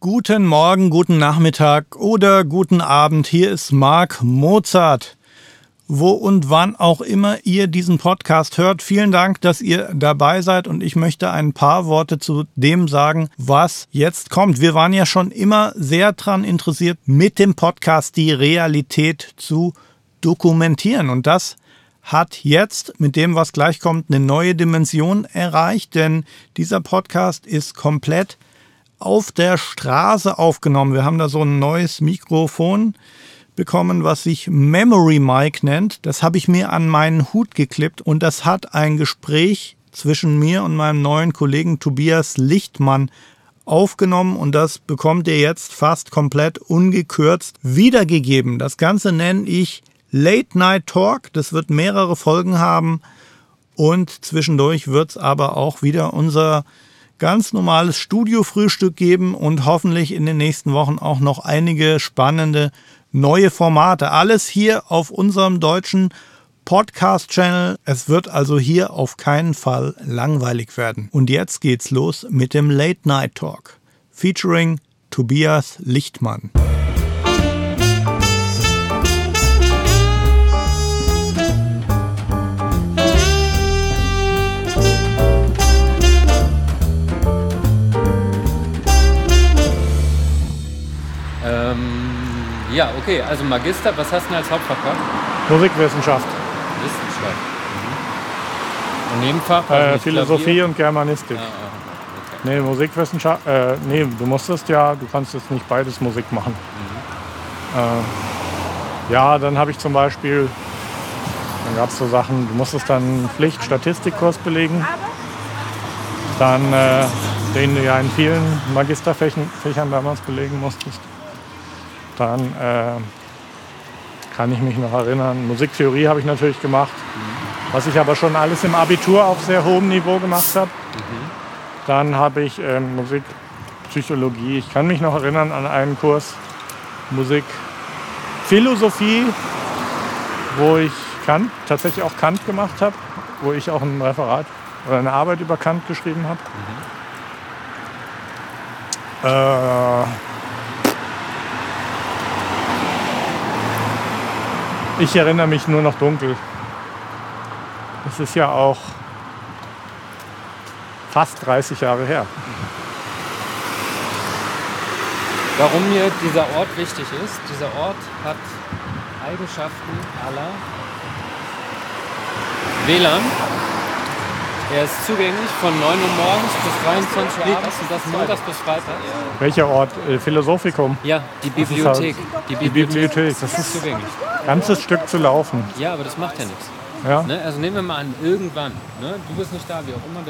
Guten Morgen, guten Nachmittag oder guten Abend. Hier ist Marc Mozart. Wo und wann auch immer ihr diesen Podcast hört, vielen Dank, dass ihr dabei seid und ich möchte ein paar Worte zu dem sagen, was jetzt kommt. Wir waren ja schon immer sehr daran interessiert, mit dem Podcast die Realität zu dokumentieren und das hat jetzt mit dem, was gleich kommt, eine neue Dimension erreicht, denn dieser Podcast ist komplett auf der Straße aufgenommen. Wir haben da so ein neues Mikrofon bekommen, was sich Memory Mic nennt. Das habe ich mir an meinen Hut geklippt und das hat ein Gespräch zwischen mir und meinem neuen Kollegen Tobias Lichtmann aufgenommen und das bekommt ihr jetzt fast komplett ungekürzt wiedergegeben. Das Ganze nenne ich Late Night Talk. Das wird mehrere Folgen haben und zwischendurch wird es aber auch wieder unser ganz normales Studiofrühstück geben und hoffentlich in den nächsten Wochen auch noch einige spannende neue Formate. Alles hier auf unserem deutschen Podcast-Channel. Es wird also hier auf keinen Fall langweilig werden. Und jetzt geht's los mit dem Late Night Talk featuring Tobias Lichtmann. Ja, okay, also Magister, was hast du denn als Hauptfach gehabt? Musikwissenschaft. Wissenschaft. Mhm. Und Nebenfach? Äh, Philosophie Klavier? und Germanistik. Ah, ah, okay. Nee, Musikwissenschaft, äh, nee, du musstest ja, du kannst jetzt nicht beides Musik machen. Mhm. Äh, ja, dann habe ich zum Beispiel, dann gab es so Sachen, du musstest dann einen Pflicht-Statistikkurs belegen. Dann, äh, den du ja in vielen Magisterfächern damals belegen musstest. Dann äh, kann ich mich noch erinnern, Musiktheorie habe ich natürlich gemacht, mhm. was ich aber schon alles im Abitur auf sehr hohem Niveau gemacht habe. Mhm. Dann habe ich äh, Musikpsychologie, ich kann mich noch erinnern an einen Kurs Musikphilosophie, wo ich Kant, tatsächlich auch Kant gemacht habe, wo ich auch ein Referat oder eine Arbeit über Kant geschrieben habe. Mhm. Äh, Ich erinnere mich nur noch dunkel. Es ist ja auch fast 30 Jahre her. Warum mir dieser Ort wichtig ist, dieser Ort hat Eigenschaften aller WLAN. Er ist zugänglich von 9 Uhr morgens bis 23 Uhr abends und das montags bis Freitag. Welcher Ort? Äh, Philosophikum? Ja, die Bibliothek. Die Bibliothek. Die Bibliothek. Das ist zugänglich ganzes Stück zu laufen. Ja, aber das macht ja nichts. Ja. Ne? Also nehmen wir mal an, irgendwann, ne? du bist nicht da, wie auch immer,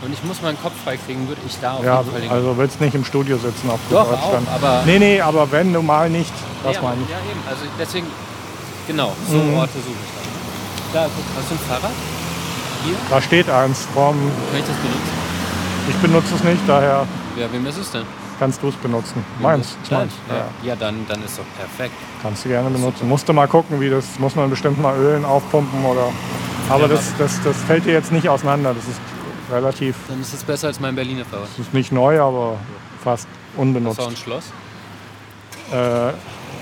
und ich muss meinen Kopf freikriegen, würde ich da auf ja, jeden Fall hingehen. Also willst nicht im Studio sitzen auf Doch, auch, aber... Nee, nee, aber wenn du mal nicht, das ja, meine ich. Ja, eben, also deswegen, genau, so mhm. Orte suche ich dann. Da, guck, hast du ein Fahrrad? Hier? Da steht eins vom... Kann ich das benutzen? Ich benutze es nicht, daher... Ja, wem ist es denn? kannst du es benutzen. Meins. Ist meins. Ja, ja dann, dann ist doch perfekt. Kannst du gerne benutzen. Musst du mal gucken, wie das, muss man bestimmt mal Ölen aufpumpen oder. Aber ja, das, das, das fällt dir jetzt nicht auseinander. Das ist relativ. Dann ist es besser als mein Berliner Fahrrad. Das ist nicht neu, aber fast unbenutzt. Hast du auch ein Schloss? Äh,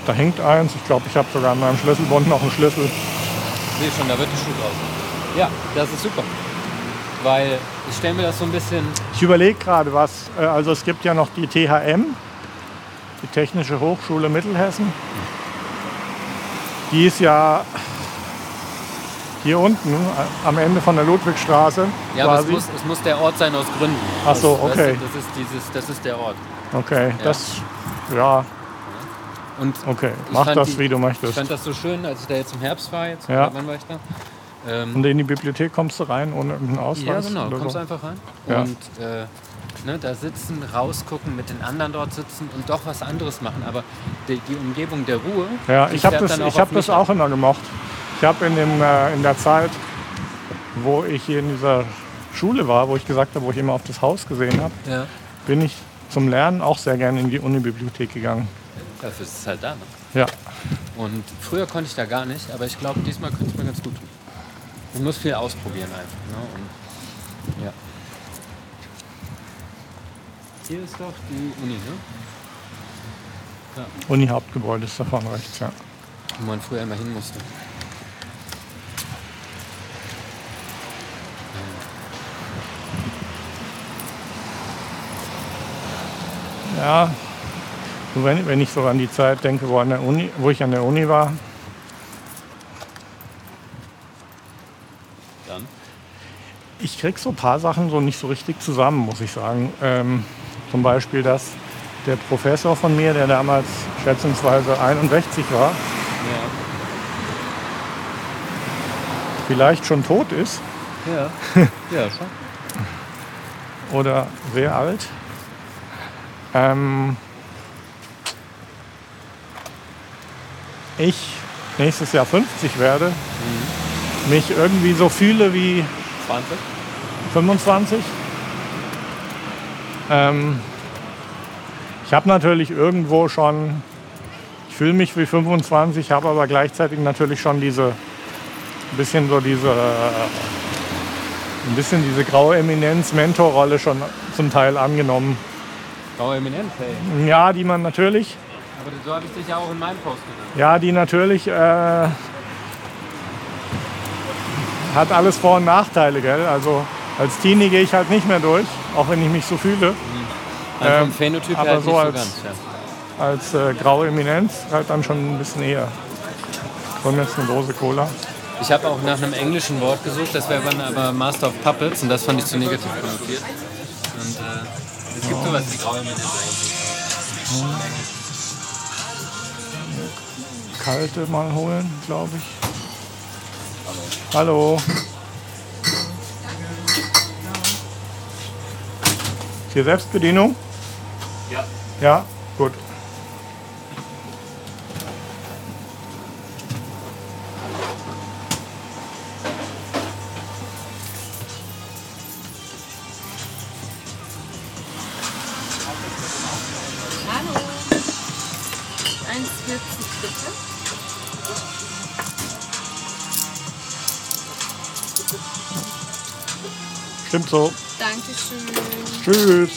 da hängt eins. Ich glaube, ich habe sogar an meinem Schlüsselbund noch einen Schlüssel. Sehe schon, da wird die Schuh draus. Ja, das ist super weil ich stelle mir das so ein bisschen. Ich überlege gerade was. Äh, also es gibt ja noch die THM, die Technische Hochschule Mittelhessen. Die ist ja hier unten äh, am Ende von der Ludwigstraße. Ja, aber es muss, es muss der Ort sein aus Gründen. Ach so, okay. Das, das, ist, dieses, das ist der Ort. Okay, ja. das, ja. Und okay, mach das, die, wie du möchtest. Ich fand das so schön, als ich da jetzt im Herbst war. Jetzt, ja. Wann war ich da? Ähm, und in die Bibliothek kommst du rein ohne irgendeinen Ausweis? Ja, genau, du kommst so? einfach rein. Ja. Und äh, ne, da sitzen, rausgucken, mit den anderen dort sitzen und doch was anderes machen. Aber die, die Umgebung der Ruhe. Ja, ich habe das, ich hab das auch immer gemocht. Ich habe in, äh, in der Zeit, wo ich hier in dieser Schule war, wo ich gesagt habe, wo ich immer auf das Haus gesehen habe, ja. bin ich zum Lernen auch sehr gerne in die Unibibliothek gegangen. Dafür ist es halt da. Ne? Ja. Und früher konnte ich da gar nicht, aber ich glaube, diesmal könnte es mir ganz gut tun. Ich muss viel ausprobieren einfach. Ne? Und, ja. Hier ist doch die Uni, ne? Ja. Uni-Hauptgebäude ist davon rechts, ja. Wo man früher immer hin musste. Ja, wenn, wenn ich so an die Zeit denke, wo, an der Uni, wo ich an der Uni war, Dann? Ich krieg so ein paar Sachen so nicht so richtig zusammen, muss ich sagen. Ähm, zum Beispiel, dass der Professor von mir, der damals schätzungsweise 61 war, Ja. vielleicht schon tot ist Ja. ja, schon. oder sehr alt. Ähm, ich nächstes Jahr 50 werde, mich irgendwie so fühle wie 20? 25. Ähm, ich habe natürlich irgendwo schon, ich fühle mich wie 25, habe aber gleichzeitig natürlich schon diese, ein bisschen so diese, ein bisschen diese graue Eminenz-Mentorrolle schon zum Teil angenommen. Graue Eminenz, ey. Ja, die man natürlich, Aber so habe ich dich ja auch in meinem Post genannt. ja, die natürlich äh, hat alles Vor- und Nachteile, gell? Also als Teenie gehe ich halt nicht mehr durch, auch wenn ich mich so fühle. Also Ähm, vom Phänotyp aber her halt so nicht so als- ganz. Ja. als äh, graue Eminenz halt dann schon ein bisschen eher. Wir jetzt eine Dose Cola? Ich habe auch nach einem englischen Wort gesucht, das wäre dann aber Master of Puppets und das fand ich zu negativ konnotiert. Und äh, es gibt sowas wie graue Eminenz eigentlich. Kalte mal holen, glaube ich. Hallo. Ist hier Selbstbedienung? Ja. Ja, gut. Hallo. 1,40 bitte. Stimmt so. Dankeschön. Tschüss.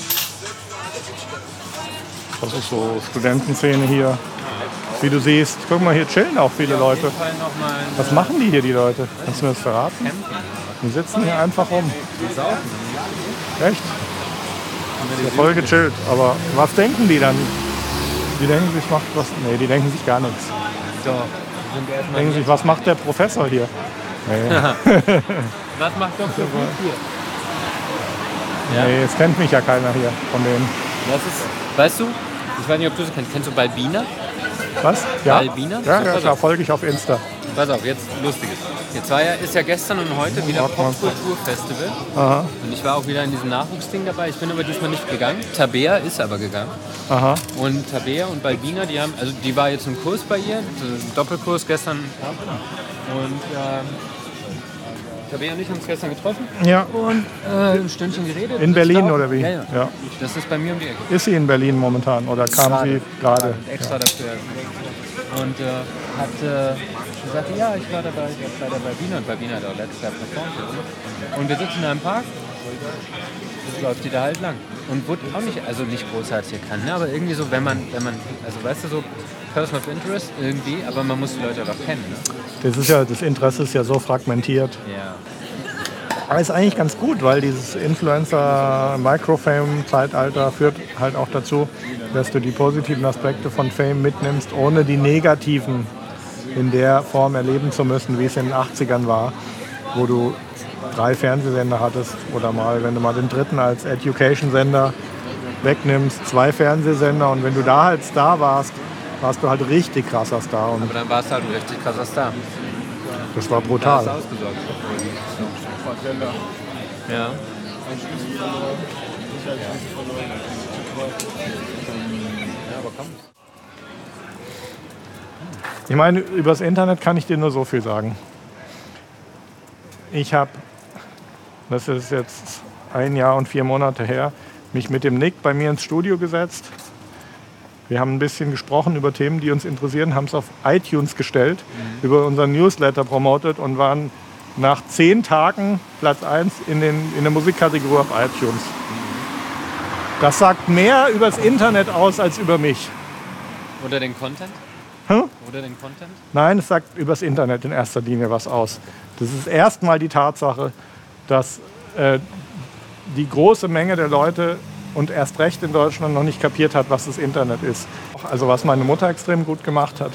Das ist so Studentenszene hier. Wie du siehst. Guck mal, hier chillen auch viele Leute. Was machen die hier, die Leute? Kannst du mir das verraten? Die sitzen hier einfach rum. Echt? Ja, voll gechillt. Aber was denken die dann? Die denken sich, macht was. Nee, die denken sich gar nichts. Denken sich, was macht der Professor hier? Nee, Was macht Dr. Wut hier? Ja. nee, es kennt mich ja keiner hier von denen. Das ist, weißt du, ich weiß nicht, ob du das kennst. Kennst du Balbina? Was? Ja? Albina? Ja, ja, klar, folge ich auf Insta. Pass auf, jetzt Lustiges. Jetzt war ja, ist ja gestern und heute wieder. Popkulturfestival. Und ich war auch wieder in diesem Nachwuchsding dabei. Ich bin aber diesmal nicht gegangen. Tabea ist aber gegangen. aha. Und Tabea und Balbina, die haben, also die war jetzt im Kurs bei ihr, Doppelkurs gestern. Und ähm, Tabea und ich haben uns gestern getroffen Ja, und äh, ein Stündchen geredet. in Berlin da oder wie? Ja, ja, Ja. Das ist bei mir um die Ecke. Ist sie in Berlin momentan oder kam sie gerade? Extra dafür. Und äh, hat äh, gesagt, ja, ich war dabei, ich war bei der Balbina und Balbina hat auch letztes Jahr performt. Und wir sitzen da im Park, läuft die da halt lang. Und wurde auch nicht, also nicht großartig erkannt, ne? aber irgendwie so, wenn man, wenn man, also weißt du, so Person of Interest irgendwie, aber man muss die Leute einfach kennen. Ne? Das ist ja, das Interesse ist ja so fragmentiert. Ja. Aber ist eigentlich ganz gut, weil dieses Influencer-Microfame-Zeitalter führt halt auch dazu, dass du die positiven Aspekte von Fame mitnimmst, ohne die negativen in der Form erleben zu müssen, wie es in den 80ern war, wo du drei Fernsehsender hattest oder mal, wenn du mal den dritten als Education-Sender wegnimmst, zwei Fernsehsender und wenn du da halt Star warst, warst du halt richtig krasser Star und Aber dann war es halt ein richtig krasser Star. das war Da brutal. ausgesorgt. Ja. Ich meine, übers Internet kann ich dir nur so viel sagen. Ich habe, das ist jetzt ein Jahr und vier Monate her, mich mit dem Nick bei mir ins Studio gesetzt. Wir haben ein bisschen gesprochen über Themen, die uns interessieren, haben es auf iTunes gestellt, über unseren Newsletter promotet und waren nach zehn Tagen Platz 1 in, den, in der Musikkategorie auf iTunes. Das sagt mehr übers Internet aus als über mich. Oder den Content? Hä? Oder den Content? Nein, es sagt übers Internet in erster Linie was aus. Das ist erstmal die Tatsache, dass äh, die große Menge der Leute und erst recht in Deutschland noch nicht kapiert hat, was das Internet ist. Also was meine Mutter extrem gut gemacht hat,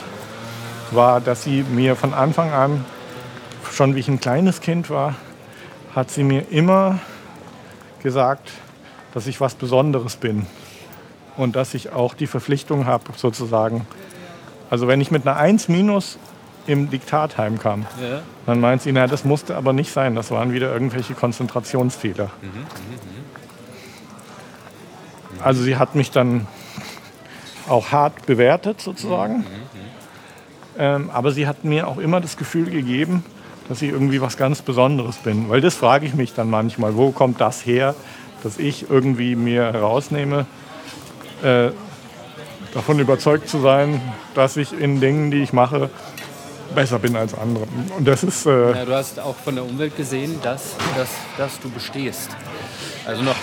war, dass sie mir von Anfang an, schon wie ich ein kleines Kind war, hat sie mir immer gesagt, dass ich was Besonderes bin und dass ich auch die Verpflichtung habe, sozusagen. Also wenn ich mit einer 1 minus im Diktat heimkam, Ja. dann meint sie, na, das musste aber nicht sein, das waren wieder irgendwelche Konzentrationsfehler. Also sie hat mich dann auch hart bewertet sozusagen, ähm, aber sie hat mir auch immer das Gefühl gegeben, dass ich irgendwie was ganz Besonderes bin. Weil das frage ich mich dann manchmal, wo kommt das her, dass ich irgendwie mir herausnehme, äh, davon überzeugt zu sein, dass ich in Dingen, die ich mache, besser bin als andere. Und das ist, äh, Ja, du hast auch von der Umwelt gesehen, dass, dass, dass du bestehst. Also noch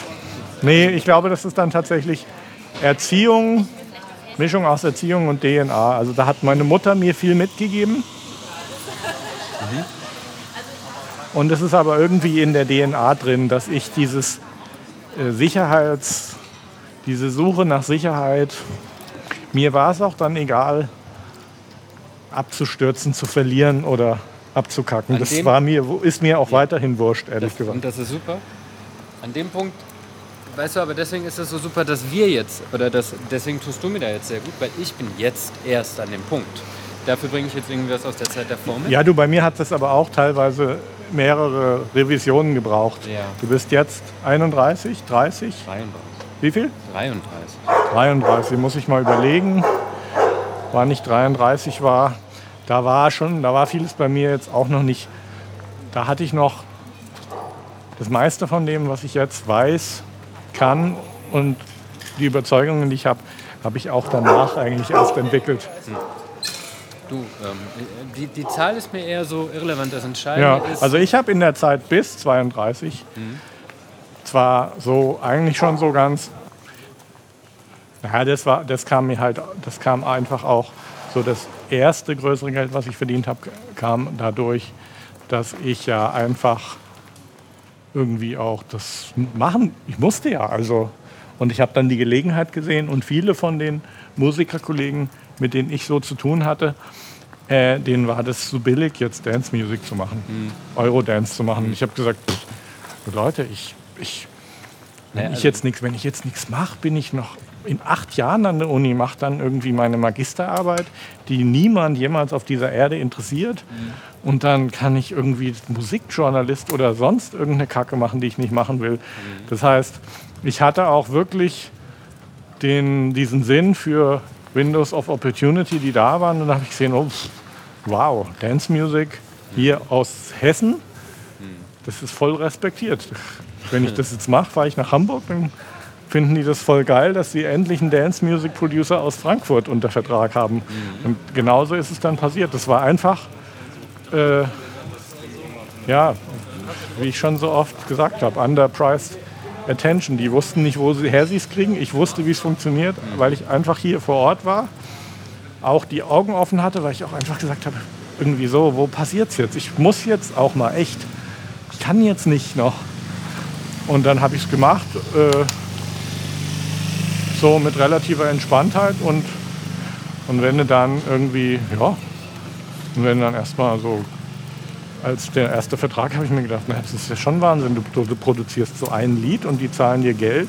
nee, ich glaube, das ist dann tatsächlich Erziehung, Mischung aus Erziehung und DNA. Also da hat meine Mutter mir viel mitgegeben. Und es ist aber irgendwie in der DNA drin, dass ich dieses äh, Sicherheits, diese Suche nach Sicherheit, mir war es auch dann egal, abzustürzen, zu verlieren oder abzukacken. An Das war mir, ist mir auch weiterhin wurscht, ehrlich Das, gesagt. und das ist super. An dem Punkt, weißt du, aber deswegen ist es so super, dass wir jetzt, oder das, deswegen tust du mir da jetzt sehr gut, weil ich bin jetzt erst an dem Punkt. Dafür bringe ich jetzt irgendwie was aus der Zeit davor mit. Ja, du, bei mir hat das aber auch teilweise mehrere Revisionen gebraucht. Ja. Du bist jetzt 31, 30, 33. wie viel? 33. 33, muss ich mal überlegen. War nicht 33 war, da war schon, da war vieles bei mir jetzt auch noch nicht. Da hatte ich noch das meiste von dem, was ich jetzt weiß, kann und die Überzeugungen, die ich habe, habe ich auch danach eigentlich erst entwickelt. Du, ähm, die, die Zahl ist mir eher so irrelevant. Das Ja, Entscheidende ist, also ich habe in der Zeit bis 32 zwar so eigentlich schon so ganz, ja, das war, das kam mir halt, das kam einfach auch so das erste größere Geld, was ich verdient habe, kam dadurch, dass ich ja einfach irgendwie auch das machen, ich musste ja, also und ich habe dann die Gelegenheit gesehen und viele von den Musikerkollegen, mit denen ich so zu tun hatte, äh, denen war das zu billig, jetzt Dance Music zu machen, Eurodance zu machen. Und ich habe gesagt, pff, Leute, ich, ich, wenn, Ja, ich also- jetzt nichts, wenn ich jetzt nichts mache, bin ich noch in acht Jahren an der Uni, mache dann irgendwie meine Magisterarbeit, die niemand jemals auf dieser Erde interessiert. Und dann kann ich irgendwie Musikjournalist oder sonst irgendeine Kacke machen, die ich nicht machen will. Das heißt, ich hatte auch wirklich den, diesen Sinn für Windows of Opportunity, die da waren. Und dann habe ich gesehen, oh, wow, Dance Music hier aus Hessen, das ist voll respektiert. Wenn ich das jetzt mache, fahre ich nach Hamburg, dann finden die das voll geil, dass sie endlich einen Dance Music Producer aus Frankfurt unter Vertrag haben. Und genauso ist es dann passiert. Das war einfach, äh, ja, wie ich schon so oft gesagt habe, underpriced Attention. Die wussten nicht, woher sie es kriegen. Ich wusste, wie es funktioniert, weil ich einfach hier vor Ort war, auch die Augen offen hatte, weil ich auch einfach gesagt habe, irgendwie so, wo passiert es jetzt? Ich muss jetzt auch mal echt. Ich kann jetzt nicht noch. Und dann habe ich es gemacht, äh, so mit relativer Entspanntheit und, und wenn du dann irgendwie, ja, und wenn dann erstmal so, als der erste Vertrag habe ich mir gedacht, na, das ist ja schon Wahnsinn, du, du, du produzierst so ein Lied und die zahlen dir Geld,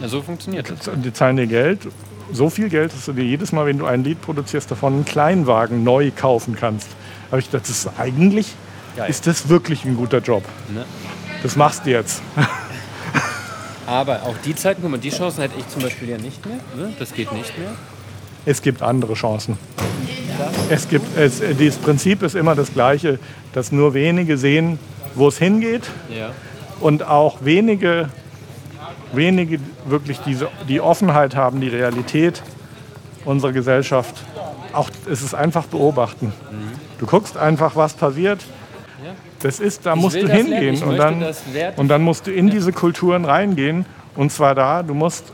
ja, so funktioniert das. die zahlen dir Geld, so viel Geld, dass du dir jedes Mal, wenn du ein Lied produzierst, davon einen Kleinwagen neu kaufen kannst. habe ich gedacht, das ist eigentlich, Geil. ist das wirklich ein guter Job. Ne? Das machst du jetzt. Aber auch die Zeiten, guck mal, die Chancen hätte ich zum Beispiel ja nicht mehr. Ne? Das geht nicht mehr. Es gibt andere Chancen. Es gibt, es, dieses Prinzip ist immer das gleiche, dass nur wenige sehen, wo es hingeht Ja. und auch wenige, wenige wirklich diese, die Offenheit haben, die Realität unserer Gesellschaft. Auch es ist einfach beobachten. Du guckst einfach, was passiert. Ja. Das ist, da Ich musst du hingehen und dann, und dann musst du in diese Kulturen reingehen. Und zwar da, du musst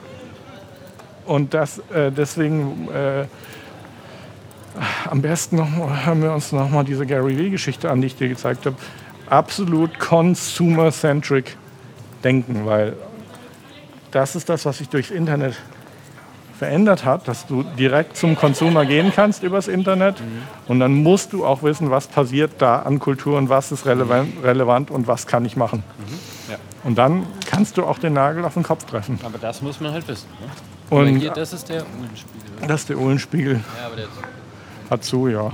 Und das, äh, deswegen äh, am besten noch, hören wir uns nochmal diese Gary Vee-Geschichte an, die ich dir gezeigt habe. Absolut consumer-centric denken, weil das ist das, was sich durchs Internet verändert hat, dass du direkt zum Consumer gehen kannst übers Internet und dann musst du auch wissen, was passiert da an Kultur und was ist relevant, relevant und was kann ich machen. Ja. Und dann kannst du auch den Nagel auf den Kopf treffen. Aber das muss man halt wissen. Ne? Und hier, das ist der Uhlenspiegel. das ist der Uhlenspiegel. Ja, aber der Hat zu, ja.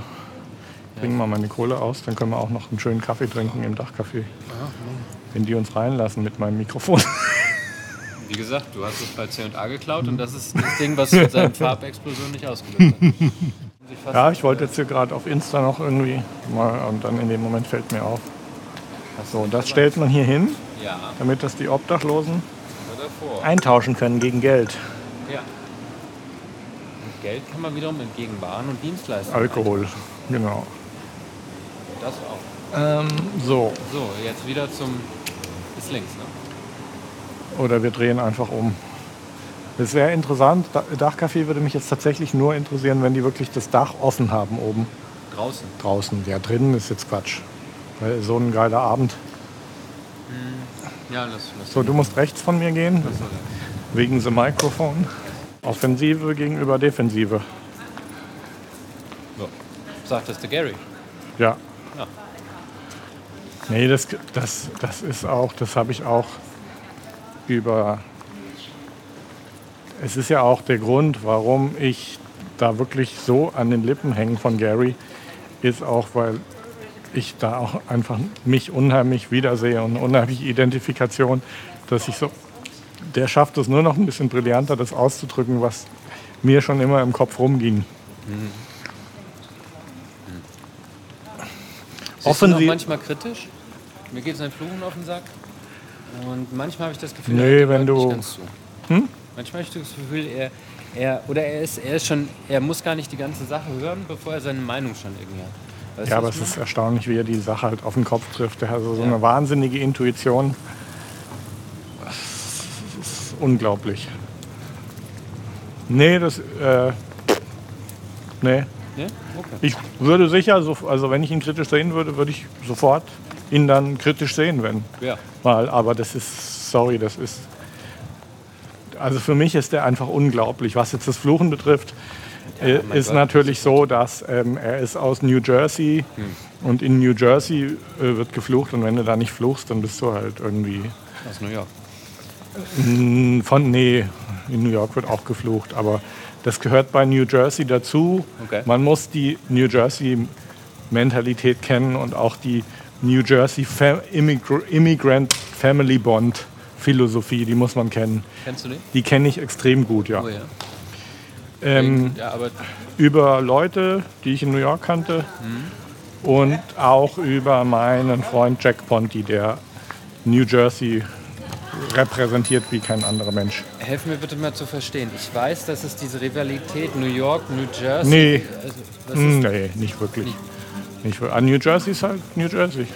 Bringen wir mal meine Kohle aus, dann können wir auch noch einen schönen Kaffee trinken im Dachcafé. Wenn die uns reinlassen mit meinem Mikrofon. Wie gesagt, du hast es bei C&A geklaut und das ist das Ding, was mit seinen Farbexplosionen nicht ausgelöst hat. Ja, ich wollte jetzt hier gerade auf Insta noch irgendwie mal und dann in dem Moment fällt mir auf. So, und das stellt man hier hin, Ja, damit das die Obdachlosen eintauschen können gegen Geld. Ja. Und Geld kann man wiederum entgegen Waren und Dienstleistungen. Alkohol, genau. Das auch. Ähm, so, So, jetzt wieder zum. Ist links, ne? Oder wir drehen einfach um. Das wäre interessant. Da- Dachcafé würde mich jetzt tatsächlich nur interessieren, wenn die wirklich das Dach offen haben oben Draußen. draußen. Ja, drinnen ist jetzt Quatsch. Weil so ein geiler Abend. Ja, das, das So, du musst rechts von mir gehen, wegen the Mikrofon. Offensive gegenüber Defensive. So. Sagt das der Gary. Ja. Ja. Nee, das, das, das ist auch, das habe ich auch über. Es ist ja auch der Grund, warum ich da wirklich so an den Lippen hänge von Gary, ist auch, weil ich da auch einfach mich unheimlich wiedersehe und eine unheimliche Identifikation, dass ich so, der schafft es nur noch ein bisschen brillanter, das auszudrücken, was mir schon immer im Kopf rumging. Noch Offensiv- manchmal kritisch? Mir geht sein Fluchen auf den Sack. Und manchmal habe ich das Gefühl, Nee, er wenn nicht du- ganz zu. Manchmal habe ich das Gefühl, er, er oder er ist, er ist schon, er muss gar nicht die ganze Sache hören, bevor er seine Meinung schon irgendwie hat. Weißt Ja, aber es ist erstaunlich, wie er die Sache halt auf den Kopf trifft. Er hat so Ja. eine wahnsinnige Intuition. Das ist unglaublich. Nee, das. Äh, nee. Ja? Okay. Ich würde sicher, so, also wenn ich ihn kritisch sehen würde, würde ich sofort ihn dann kritisch sehen, wenn Ja. mal. Aber das ist, sorry, das ist. Also für mich ist der einfach unglaublich. Was jetzt das Fluchen betrifft, äh, mein ist Gott, natürlich so, dass ähm, er ist aus New Jersey und in New Jersey äh, wird geflucht und wenn du da nicht fluchst, dann bist du halt irgendwie Aus New York. von nee, in New York wird auch geflucht, aber das gehört bei New Jersey dazu. Okay. Man muss die New Jersey Mentalität kennen und auch die New Jersey Fa Immigr Immigrant Family Bond Philosophie, die muss man kennen. Kennst du den? Die kenne ich extrem gut, ja. Oh ja. Ähm, ja, über Leute, die ich in New York kannte und auch über meinen Freund Jack Ponti, der New Jersey repräsentiert wie kein anderer Mensch. helf mir bitte mal zu verstehen. Ich weiß, dass es diese Rivalität New York, New Jersey. Nee. Also, ist, Nee, nicht wirklich. Nicht wirklich. Ah, New Jersey ist halt New Jersey.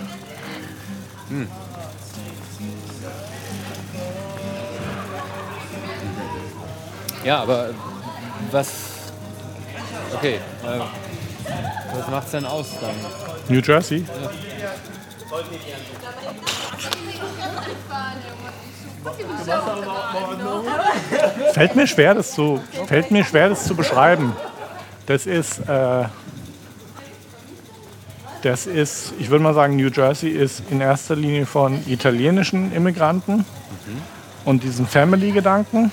ja, aber was. Okay. Äh, was macht's denn aus dann? New Jersey? Fällt mir schwer, das zu, fällt mir schwer, das zu beschreiben. Das ist, äh, das ist, ich würde mal sagen, New Jersey ist in erster Linie von italienischen Immigranten und diesen Family-Gedanken.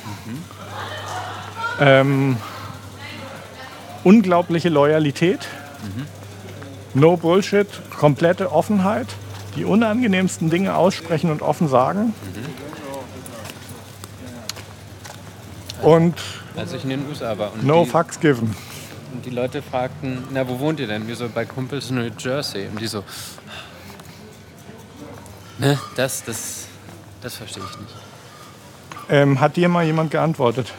Ähm, unglaubliche Loyalität. No Bullshit, komplette Offenheit, die unangenehmsten Dinge aussprechen und offen sagen. Und Als ich in den USA war. No fucks given. Und die Leute fragten, na, wo wohnt ihr denn? Wir so, bei Kumpels in New Jersey. Und die so, ne, das, das, das verstehe ich nicht. Ähm, hat dir mal jemand geantwortet?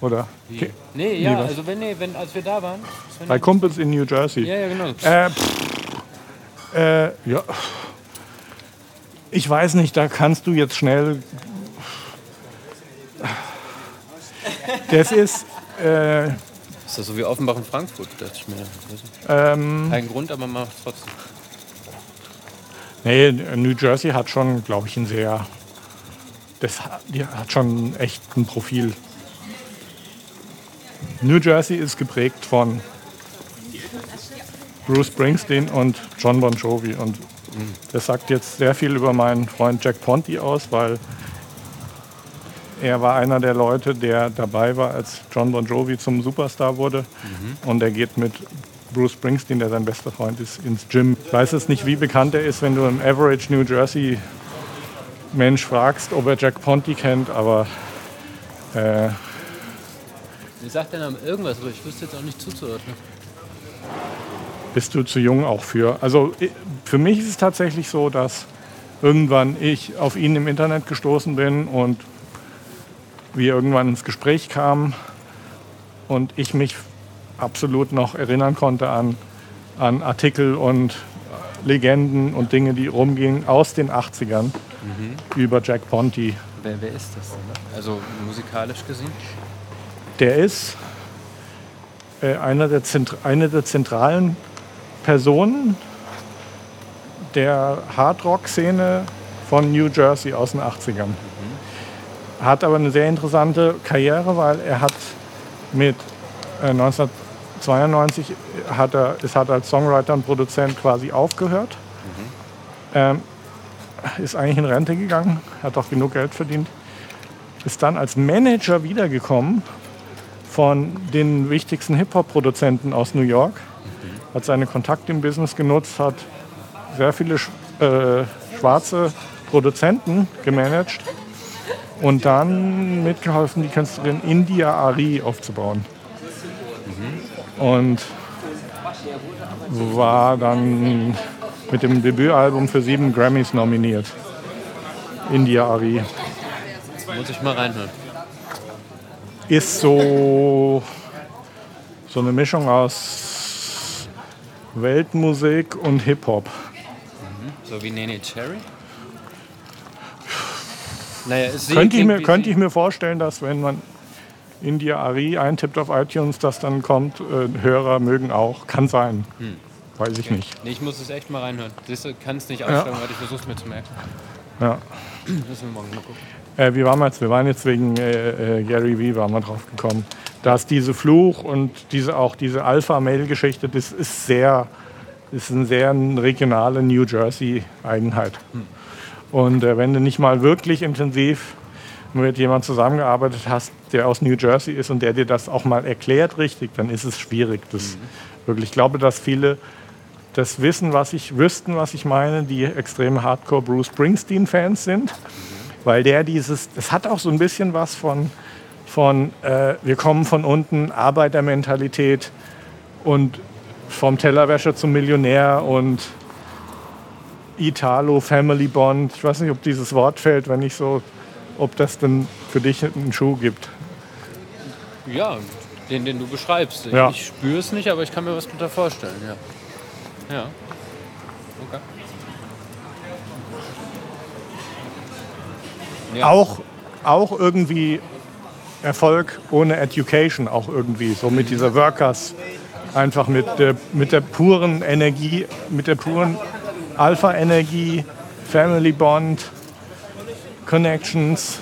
Oder? Wie? Nee, ja, was? also wenn, nee, wenn, als wir da waren. Bei nicht- Kumpels in New Jersey. Ja, ja, genau. Äh, pff, äh, ja. Ich weiß nicht, da kannst du jetzt schnell. Das ist, äh, Ist das so wie Offenbach in Frankfurt, dachte ich mir. Ähm, Kein Grund, aber man macht es trotzdem. nee, New Jersey hat schon, glaube ich, ein sehr, das hat, die hat schon echt ein Profil. New Jersey ist geprägt von Bruce Springsteen und John Bon Jovi und das sagt jetzt sehr viel über meinen Freund Jack Ponty aus, weil er war einer der Leute, der dabei war, als John Bon Jovi zum Superstar wurde. Und er geht mit Bruce Springsteen, der sein bester Freund ist, ins Gym. Ich weiß jetzt nicht, wie bekannt er ist, wenn du einen Average New Jersey Mensch fragst, ob er Jack Ponty kennt, aber äh, Mir sagt der Name irgendwas, aber ich wüsste jetzt auch nicht zuzuordnen. bist du zu jung auch für. Also für mich ist es tatsächlich so, dass irgendwann ich auf ihn im Internet gestoßen bin und wir irgendwann ins Gespräch kamen und ich mich absolut noch erinnern konnte an, an Artikel und Legenden und Dinge, die rumgingen aus den 80ern über Jack Ponty. Wer, wer ist das denn? Also musikalisch gesehen? Der ist äh, einer der eine der zentralen Personen der Hardrock-Szene von New Jersey aus den 80ern. Hat aber eine sehr interessante Karriere, weil er hat mit äh, 1992 hat er, ist hat als Songwriter und Produzent quasi aufgehört. Ähm, ist eigentlich in Rente gegangen, hat auch genug Geld verdient. Ist dann als Manager wiedergekommen von den wichtigsten Hip-Hop-Produzenten aus New York. Hat seine Kontakte im Business genutzt, hat sehr viele äh, schwarze Produzenten gemanagt und dann mitgeholfen, die Künstlerin India Ari aufzubauen. Und war dann mit dem Debütalbum für sieben Grammys nominiert. India Ari. Muss ich mal reinhören. ist so, so eine Mischung aus Weltmusik und Hip-Hop. So wie Nene Cherry? Naja, Könnte ich, mir, könnte ich mir vorstellen, dass wenn man India Ari eintippt auf iTunes, dass dann kommt, äh, Hörer mögen auch. Kann sein. Weiß ich nicht. Nee, ich muss es echt mal reinhören. Das kann es nicht ausschreiben, weil ich versuche es mir zu merken. Ja. Müssen wir morgen mal gucken. Äh, wie waren wir jetzt? Wir waren jetzt wegen äh, äh, Gary Vee waren wir drauf gekommen. Dass diese Fluch und diese auch diese Alpha-Mail-Geschichte, das ist sehr, ist eine sehr regionale New Jersey-Eigenheit. Und äh, wenn du nicht mal wirklich intensiv mit jemandem zusammengearbeitet hast, der aus New Jersey ist und der dir das auch mal erklärt richtig, dann ist es schwierig. Das wirklich. Ich glaube, dass viele das wissen, was ich wüssten, was ich meine, die extreme Hardcore Bruce Springsteen-Fans sind weil der dieses, es hat auch so ein bisschen was von, von äh, wir kommen von unten, Arbeitermentalität und vom Tellerwäscher zum Millionär und Italo, Family Bond. Ich weiß nicht, ob dieses Wort fällt, wenn ich so, ob das denn für dich einen Schuh gibt. Ja, den, den du beschreibst. Ja. Ich spüre es nicht, aber ich kann mir was drunter vorstellen. Ja. Ja. Okay. Ja. Auch, auch irgendwie Erfolg ohne Education, auch irgendwie, so mit dieser Workers, einfach mit der, mit der puren Energie, mit der puren Alpha-Energie, Family Bond, Connections.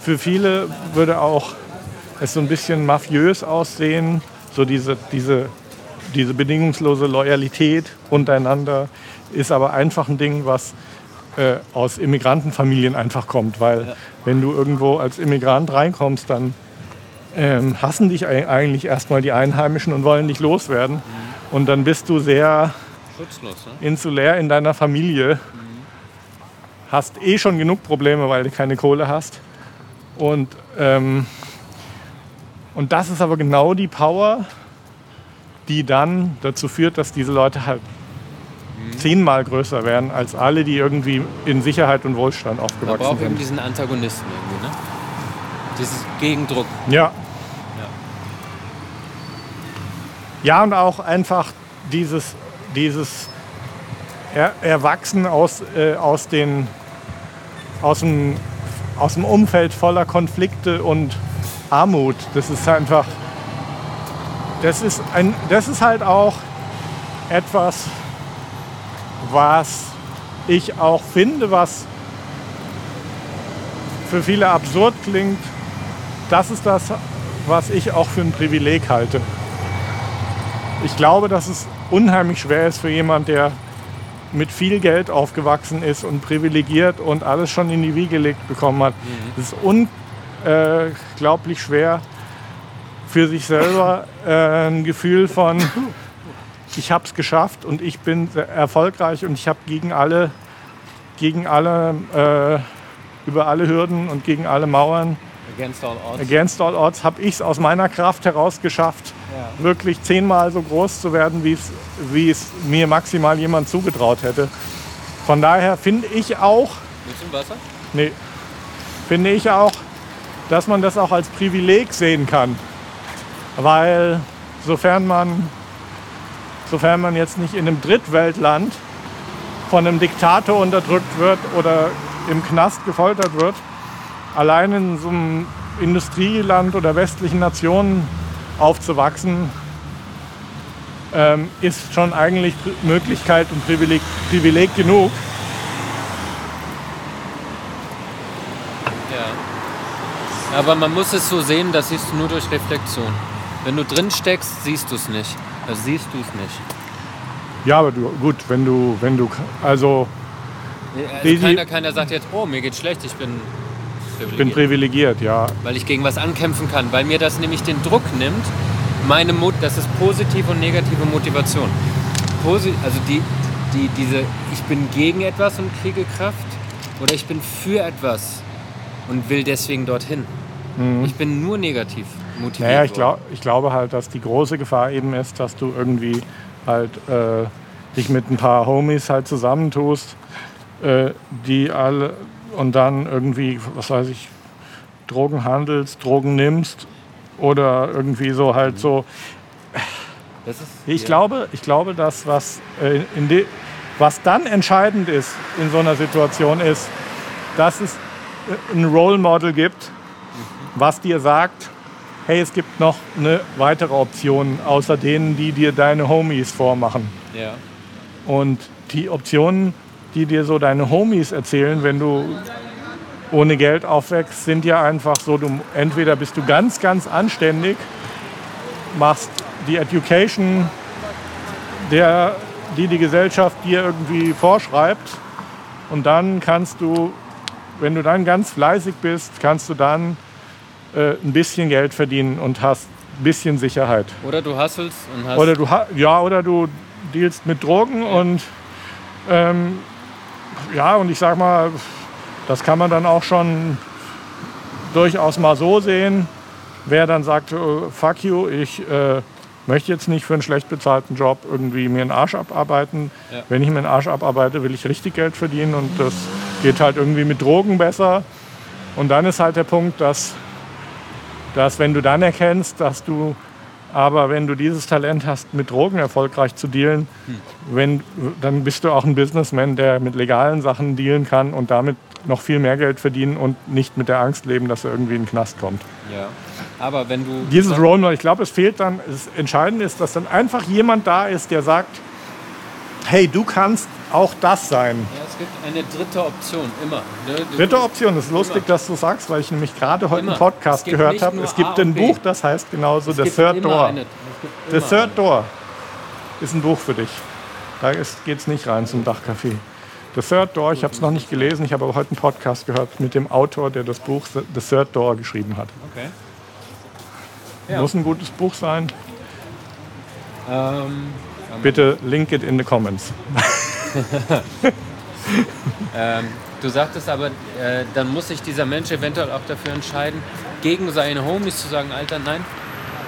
Für viele würde auch es so ein bisschen mafiös aussehen, so diese, diese, diese bedingungslose Loyalität untereinander, ist aber einfach ein Ding, was äh, aus Immigrantenfamilien einfach kommt, weil wenn du irgendwo als Immigrant reinkommst, dann ähm, hassen dich ei- eigentlich erstmal die Einheimischen und wollen dich loswerden. Und dann bist du sehr Schutzlos, ne? insulär in deiner Familie, hast eh schon genug Probleme, weil du keine Kohle hast. Und, ähm, und das ist aber genau die Power, die dann dazu führt, dass diese Leute halt zehnmal größer werden als alle, die irgendwie in Sicherheit und Wohlstand Man aufgewachsen braucht eben sind. diesen Antagonisten irgendwie, ne? Dieses Gegendruck. Ja. Ja, und auch einfach dieses, dieses er Erwachsen aus, äh, aus, den, aus, dem, aus dem Umfeld voller Konflikte und Armut. Das ist einfach, das ist, ein, das ist halt auch etwas, was ich auch finde, was für viele absurd klingt. Das ist das, was ich auch für ein Privileg halte. Ich glaube, dass es unheimlich schwer ist für jemand, der mit viel Geld aufgewachsen ist und privilegiert und alles schon in die Wiege gelegt bekommen hat. Es ist unglaublich schwer für sich selber äh, ein Gefühl von, ich habe es geschafft und ich bin erfolgreich und ich habe gegen alle, gegen alle, äh, über alle Hürden und gegen alle Mauern, Against all odds. against all odds, habe ich es aus meiner Kraft heraus geschafft, Ja. wirklich zehnmal so groß zu werden, wie es, mir maximal jemand zugetraut hätte. Von daher finde ich auch, Willst du Wasser? nee, finde ich auch, dass man das auch als Privileg sehen kann. Weil sofern man, sofern man jetzt nicht in einem Drittweltland von einem Diktator unterdrückt wird oder im Knast gefoltert wird, allein in so einem Industrieland oder westlichen Nationen aufzuwachsen, ähm, ist schon eigentlich Möglichkeit und Privileg, Privileg genug. Ja. Aber man muss es so sehen, das siehst du nur durch Reflexion. Wenn du drin steckst, siehst du es nicht. Also siehst du es nicht. Ja, aber du, gut, wenn du, wenn du, also Also keiner, keiner sagt jetzt, oh, mir geht's schlecht, ich bin ich bin privilegiert. privilegiert, ja. weil ich gegen was ankämpfen kann, weil mir das nämlich den Druck nimmt. Meine Mut, das ist positive und negative Motivation. Posi also die, die, diese, ich bin gegen etwas und kriege Kraft oder ich bin für etwas und will deswegen dorthin. Ich bin nur negativ motiviert. Mhm. Naja, ich, glaub, ich glaube halt, dass die große Gefahr eben ist, dass du irgendwie halt äh, dich mit ein paar Homies halt zusammentust, äh, die alle und dann irgendwie, was weiß ich, Drogen handelst, Drogen nimmst oder irgendwie so halt so. Das ist, Ich ja. glaube, ich glaube, dass was, äh, in de, was dann entscheidend ist in so einer Situation ist, dass es äh, ein Role Model gibt, was dir sagt, hey, es gibt noch eine weitere Option außer denen, die dir deine Homies vormachen. Ja. Und die Optionen, die dir so deine Homies erzählen, wenn du ohne Geld aufwächst, sind ja einfach so, du entweder bist du ganz, ganz anständig, machst die Education, der, die die Gesellschaft dir irgendwie vorschreibt und dann kannst du, wenn du dann ganz fleißig bist, kannst du dann äh, ein bisschen Geld verdienen und hast ein bisschen Sicherheit. Oder du hustlest und hast. Oder du, ja, oder du dealst mit Drogen und ähm, ja, und ich sag mal, das kann man dann auch schon durchaus mal so sehen. Wer dann sagt, äh, fuck you, ich äh, möchte jetzt nicht für einen schlecht bezahlten Job irgendwie mir einen Arsch abarbeiten. Ja. Wenn ich mir einen Arsch abarbeite, will ich richtig Geld verdienen und das geht halt irgendwie mit Drogen besser. Und dann ist halt der Punkt, dass, dass wenn du dann erkennst, dass du aber wenn du dieses Talent hast, mit Drogen erfolgreich zu dealen, wenn, dann bist du auch ein Businessman, der mit legalen Sachen dealen kann und damit noch viel mehr Geld verdienen und nicht mit der Angst leben, dass er irgendwie in den Knast kommt. ja. Aber wenn du. Dieses Role Model, ich glaube, es fehlt dann, das Entscheidende ist, dass dann einfach jemand da ist, der sagt, hey, du kannst auch das sein. Ja, es gibt eine dritte Option, immer. Ne? Dritte Option, es ist lustig, Immer. dass du sagst, weil ich nämlich gerade heute Immer. einen Podcast Es gibt gehört habe. Es gibt A ein und B. Buch, das heißt genauso es The gibt Third Door. Eine, es gibt The Third Door ist ein Buch für dich. Da geht es nicht rein zum Dachcafé. The Third Door, ich habe es noch nicht gelesen, ich habe aber heute einen Podcast gehört mit dem Autor, der das Buch The The Third Door geschrieben hat. Okay. Ja. Muss ein gutes Buch sein. Ähm, Bitte link it in the comments. ähm, du sagtest aber, äh, dann muss sich dieser Mensch eventuell auch dafür entscheiden, gegen seine Homies zu sagen, Alter, nein,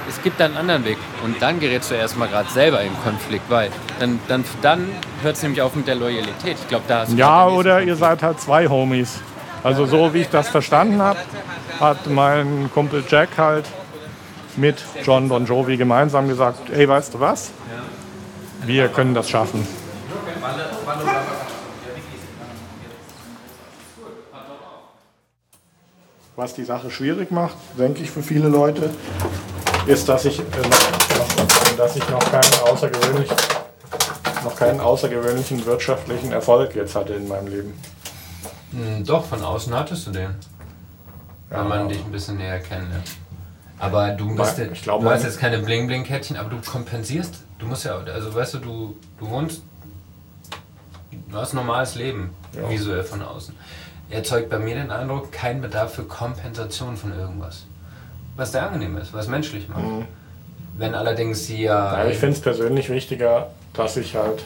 es gibt da einen anderen Weg. Und dann gerätst du erstmal gerade selber in Konflikt, weil dann, dann, dann hört es nämlich auf mit der Loyalität. Ich glaube, da hast du Ja, oder ihr seid halt zwei Homies. Also so wie ich das verstanden habe, hat mein Kumpel Jack halt mit John Bon Jovi gemeinsam gesagt, ey, weißt du was? Wir können das schaffen. was die Sache schwierig macht, denke ich für viele Leute, ist, dass ich, äh, noch, dass ich noch keinen, außergewöhnlich, noch keinen außergewöhnlichen wirtschaftlichen Erfolg jetzt hatte in meinem Leben. Hm, Doch, von außen hattest du den. Wenn man dich ein bisschen näher kennenlernt. Aber du ja, ich glaub, du hast jetzt keine Bling-Bling-Kettchen, aber du kompensierst. Du musst ja, also weißt du, du, du wohnst, du hast ein normales Leben, Ja. visuell von außen. Erzeugt bei mir den Eindruck, kein Bedarf für Kompensation von irgendwas. Was sehr angenehm ist, was menschlich macht. Wenn allerdings sie ja. Ja, ich finde es persönlich wichtiger, dass ich halt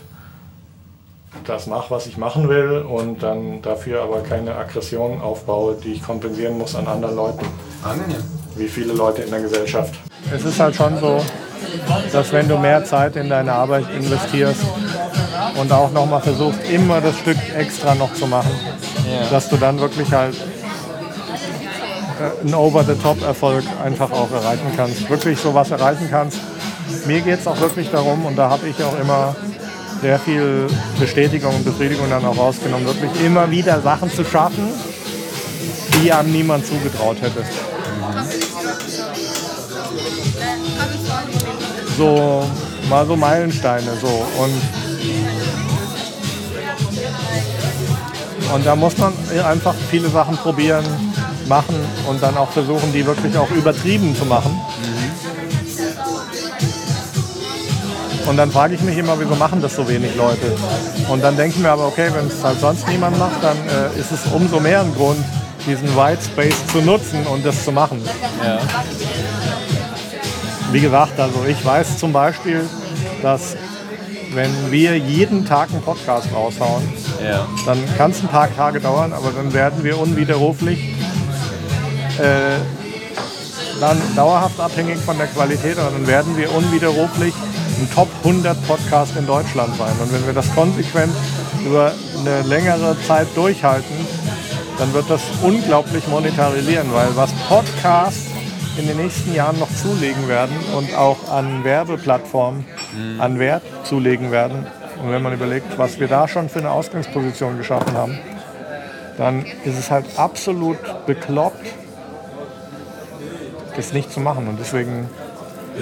das mache, was ich machen will und dann dafür aber keine Aggression aufbaue, die ich kompensieren muss an anderen Leuten, angenehm. wie viele Leute in der Gesellschaft. Es ist halt schon so, dass wenn du mehr Zeit in deine Arbeit investierst und auch nochmal versuchst, immer das Stück extra noch zu machen, dass du dann wirklich halt äh, einen Over-the-Top-Erfolg einfach auch erreichen kannst. Wirklich sowas erreichen kannst. Mir geht es auch wirklich darum, und da habe ich auch immer sehr viel Bestätigung und Befriedigung dann auch rausgenommen, wirklich immer wieder Sachen zu schaffen, die einem niemand zugetraut hätte. So, mal so Meilensteine so und und da muss man einfach viele Sachen probieren, machen und dann auch versuchen, die wirklich auch übertrieben zu machen. Und dann frage ich mich immer, wieso machen das so wenig Leute? Und dann denke ich mir aber, okay, wenn es halt sonst niemand macht, dann äh, ist es umso mehr ein Grund, diesen White Space zu nutzen und das zu machen. Ja. Wie gesagt, also ich weiß zum Beispiel, dass wenn wir jeden Tag einen Podcast raushauen, Ja. dann kann es ein paar Tage dauern, aber dann werden wir unwiderruflich äh, dann dauerhaft abhängig von der Qualität, aber dann werden wir unwiderruflich ein Top 100 Podcast in Deutschland sein. Und wenn wir das konsequent über eine längere Zeit durchhalten, dann wird das unglaublich monetarisieren, weil was Podcasts in den nächsten Jahren noch zulegen werden und auch an Werbeplattformen an Wert zulegen werden. Und wenn man überlegt, was wir da schon für eine Ausgangsposition geschaffen haben, dann ist es halt absolut bekloppt, das nicht zu machen. Und deswegen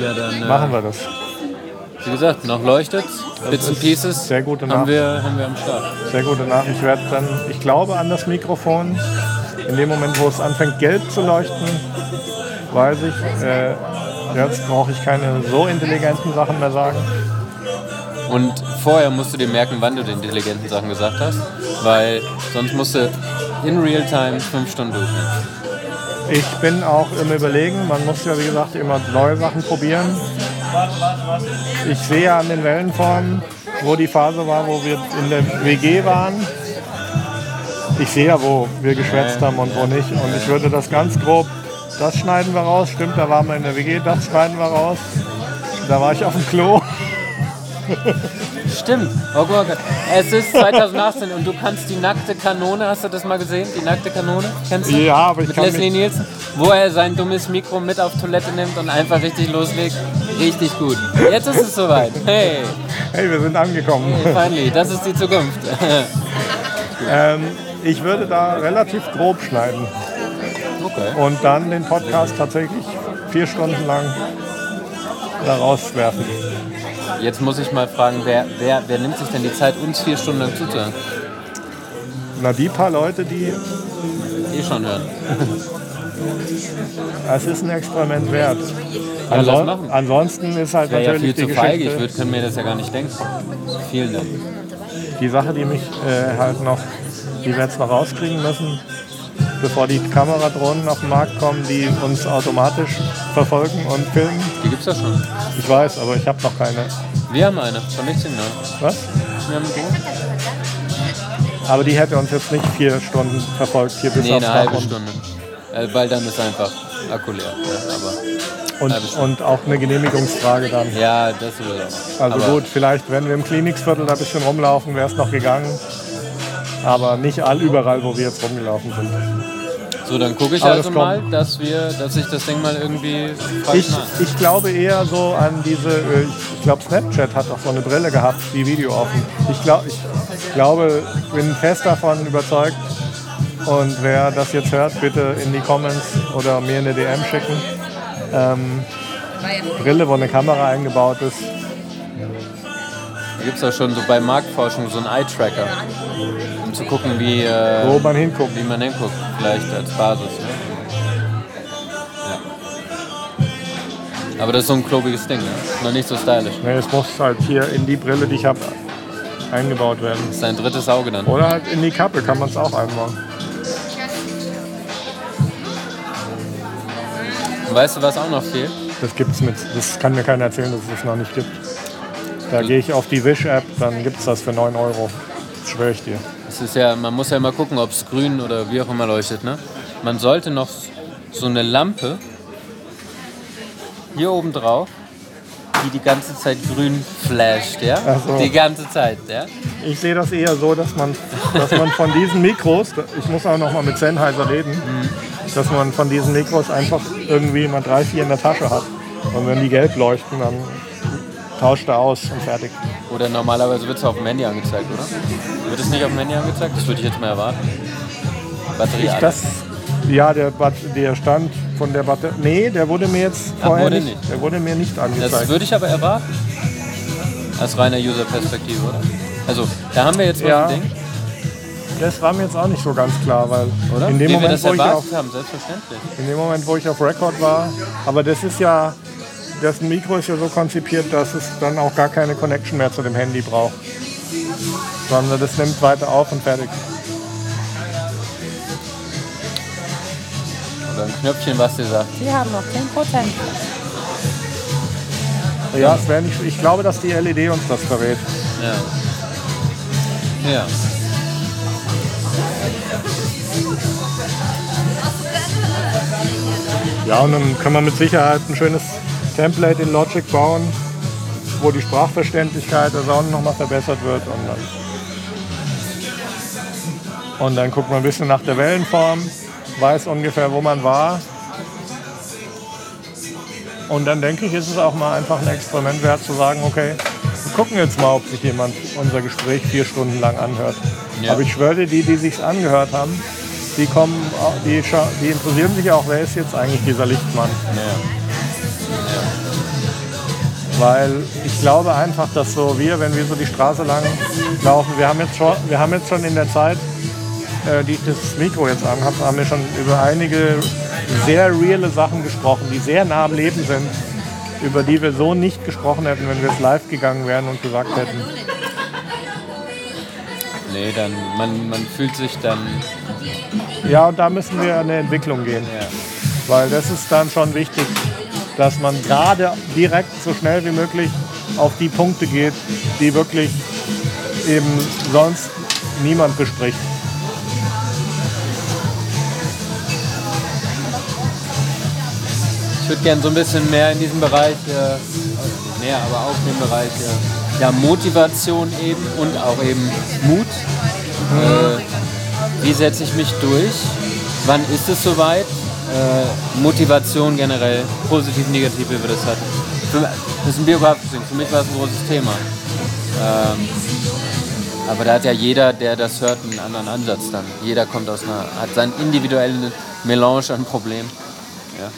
Ja, dann. Äh, machen wir das. Wie gesagt, noch leuchtet's. Bits and Pieces sehr gute haben Nachricht. wir, haben wir am Start. Sehr gute Nachricht. Ich werde dann, ich glaube an das Mikrofon. In dem Moment, wo es anfängt gelb zu leuchten, weiß ich, äh, jetzt brauche ich keine so intelligenten Sachen mehr sagen. Und vorher musst du dir merken, wann du die intelligenten Sachen gesagt hast, weil sonst musst du in real time fünf Stunden durchnehmen. Ich bin auch im Überlegen, man muss ja wie gesagt immer neue Sachen probieren. Ich sehe ja an den Wellenformen, wo die Phase war, wo wir in der WG waren. Ich sehe ja, wo wir geschwätzt haben und wo nicht. Und ich würde das ganz grob, das schneiden wir raus. Stimmt, da waren wir in der WG, das schneiden wir raus. Da war ich auf dem Klo. Stimmt. Oh Gott, es ist 2018 und du kannst die nackte Kanone, hast du das mal gesehen? Die nackte Kanone? Kennst du? Ja, aber ich Mit kann Leslie mich, Nielsen, wo er sein dummes Mikro mit auf Toilette nimmt und einfach richtig loslegt. Richtig gut. Jetzt ist es soweit. Hey, hey, wir sind angekommen. finally, das ist die Zukunft. Ähm, ich würde da relativ grob schneiden Okay. und dann den Podcast tatsächlich vier Stunden lang da rauswerfen. Jetzt muss ich mal fragen, wer, wer, wer nimmt sich denn die Zeit, uns vier Stunden lang zuzuhören? Na, die paar Leute, die Eh schon hören. Es ist ein Experiment wert. Anson ansonsten ist halt Wäre ja natürlich viel zu feige, ich Geschichte, würd, kann mir das ja gar nicht denken. Vielen Dank. die Sache, die mich äh, halt noch, die wir jetzt noch rauskriegen müssen, bevor die Kameradrohnen auf den Markt kommen, die uns automatisch verfolgen und filmen. Die gibt's ja schon. Ich weiß, aber ich habe noch keine. Wir haben eine, von Lichtsignal. Was? Wir haben eine. Aber die hätte uns jetzt nicht vier Stunden verfolgt, hier bis Nee, aufs eine Dach halbe und- Stunde. Äh, weil dann ist einfach Akku leer. Ja, aber, Und, und auch eine Genehmigungsfrage dann. ja das würde auch. Also aber gut, vielleicht, wenn wir im Klinikviertel da ein bisschen rumlaufen, wäre es noch gegangen. Aber nicht all überall, wo wir jetzt rumgelaufen sind. So, dann gucke ich Aber also das mal, dass wir, dass ich das Ding mal irgendwie Ich, mache. ich glaube eher so an diese, äh, ich glaube Snapchat hat auch so eine Brille gehabt, die Video offen. Ich, glaub, ich glaube, bin fest davon überzeugt Und wer das jetzt hört, bitte in die Comments oder mir eine DM schicken. Ähm, Brille, wo eine Kamera eingebaut ist. Da gibt es ja schon so bei Marktforschung so einen Eye-Tracker, um zu gucken, wie, äh, Wo man hinguckt. wie man hinguckt, vielleicht als Basis. Ne? Ja. Aber das ist so ein klobiges Ding, ne? noch nicht so stylisch. Nee, es muss halt hier in die Brille, die ich habe, eingebaut werden. Das ist ein drittes Auge dann. Oder halt in die Kappe kann man es auch einbauen. Und weißt du, was auch noch fehlt? Das gibt's mit. Das kann mir keiner erzählen, dass es das noch nicht gibt. Da gehe ich auf die Wish-App, dann gibt es das für 9 Euro. Das schwöre ich dir. Es ist ja, man muss ja immer gucken, ob es grün oder wie auch immer leuchtet. Ne? Man sollte noch so eine Lampe hier oben drauf, die die ganze Zeit grün flasht, ja? So. Die ganze Zeit, ja? Ich sehe das eher so, dass man, dass man von diesen Mikros, ich muss auch noch mal mit Sennheiser reden, dass man von diesen Mikros einfach irgendwie mal drei, vier in der Tasche hat. Und wenn die gelb leuchten, dann tauscht er aus und fertig. Oder normalerweise wird es auf dem Handy angezeigt, oder? Wird es nicht auf dem Handy angezeigt? Das würde ich jetzt mal erwarten. Batterie Ich das, ja, der, der Stand von der Batterie, nee, der wurde mir jetzt Ach, vorher nicht, nicht. der wurde mir nicht Das angezeigt. würde ich aber erwarten. Als reiner User-Perspektive, oder? Also, da haben wir jetzt mal Ja. ein Ding, Das war mir jetzt auch nicht so ganz klar, weil oder? in dem Wie Moment, das wo ich auf, haben, selbstverständlich. in dem Moment, wo ich auf Record war, aber das ist ja, das Mikro ist ja so konzipiert, dass es dann auch gar keine Connection mehr zu dem Handy braucht. Sondern das nimmt weiter auf und fertig. Oder ein Knöpfchen, was dir sagt. Sie haben noch 10 Prozent. Ja, es wär nicht, ich glaube, dass die LED uns das verrät. Ja. Ja. Ja, und dann kann man mit Sicherheit ein schönes Template in Logic bauen, wo die Sprachverständlichkeit der Sound nochmal verbessert wird. Und dann, und dann guckt man ein bisschen nach der Wellenform, weiß ungefähr, wo man war. Und dann denke ich, ist es auch mal einfach ein Experiment wert zu sagen, okay, wir gucken jetzt mal, ob sich jemand unser Gespräch vier Stunden lang anhört. Ja. Aber ich schwöre die, die sich angehört haben, die kommen, die, die interessieren sich auch, wer ist jetzt eigentlich dieser Lichtmann? Weil ich glaube einfach, dass so wir, wenn wir so die Straße lang laufen, wir haben jetzt schon, wir haben jetzt schon in der Zeit, äh, die ich das Mikro jetzt anhabe, haben wir schon über einige sehr reale Sachen gesprochen, die sehr nah am Leben sind, über die wir so nicht gesprochen hätten, wenn wir es live gegangen wären und gesagt hätten. Nee, dann, man, man fühlt sich dann, Ja, und da müssen wir eine Entwicklung gehen. ja. Weil das ist dann schon wichtig, dass man gerade direkt so schnell wie möglich auf die Punkte geht, die wirklich eben sonst niemand bespricht. Ich würde gerne so ein bisschen mehr in diesem Bereich, äh, also mehr, aber auch in dem Bereich äh, ja, Motivation eben und auch eben Mut. Äh, wie setze ich mich durch? Wann ist es soweit? Äh, Motivation generell, positiv, negativ, wie wir das hatten. Für, das ist ein biografisches Ding. Für mich war es ein großes Thema. Ähm, aber da hat ja jeder, der das hört, einen anderen Ansatz dann. Jeder kommt aus einer, hat seinen individuellen Melange an Problemen. Ja.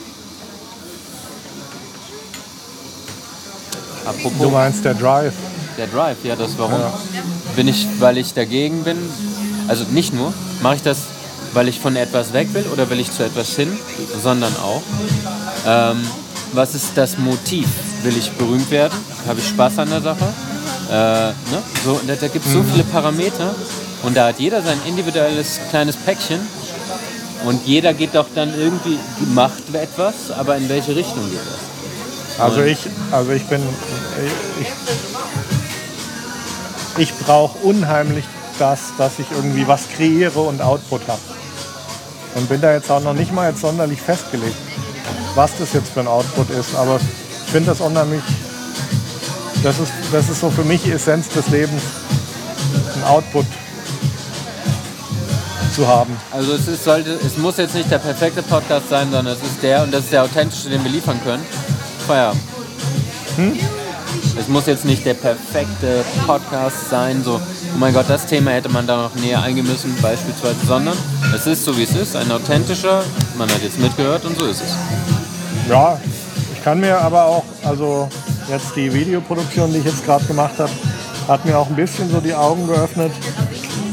Apropos Du meinst der Drive. der Drive, ja, das warum? Ja. Bin ich, weil ich dagegen bin? Also nicht nur, mache ich das, weil ich von etwas weg will oder will ich zu etwas hin, sondern auch, ähm, was ist das Motiv? Will ich berühmt werden? Habe ich Spaß an der Sache? Äh, ne? so, da, da gibt es so viele Parameter und da hat jeder sein individuelles kleines Päckchen und jeder geht doch dann irgendwie, macht etwas, aber in welche Richtung geht das? Also ich, also ich bin, ich, ich brauche unheimlich das, dass ich irgendwie was kreiere und Output habe. Und bin da jetzt auch noch nicht mal jetzt sonderlich festgelegt, was das jetzt für ein Output ist. Aber ich finde das unheimlich, das ist, das ist so für mich die Essenz des Lebens, ein Output zu haben. Also es, ist, sollte, es muss jetzt nicht der perfekte Podcast sein, sondern es ist der und das ist der authentische, den wir liefern können. Feierabend. Es muss jetzt nicht der perfekte Podcast sein, so, oh mein Gott, das Thema hätte man da noch näher eingehen müssen, beispielsweise, sondern es ist so, wie es ist, ein authentischer, man hat jetzt mitgehört und so ist es. Ja, ich kann mir aber auch, also jetzt die Videoproduktion, die ich jetzt gerade gemacht habe, hat mir auch ein bisschen so die Augen geöffnet,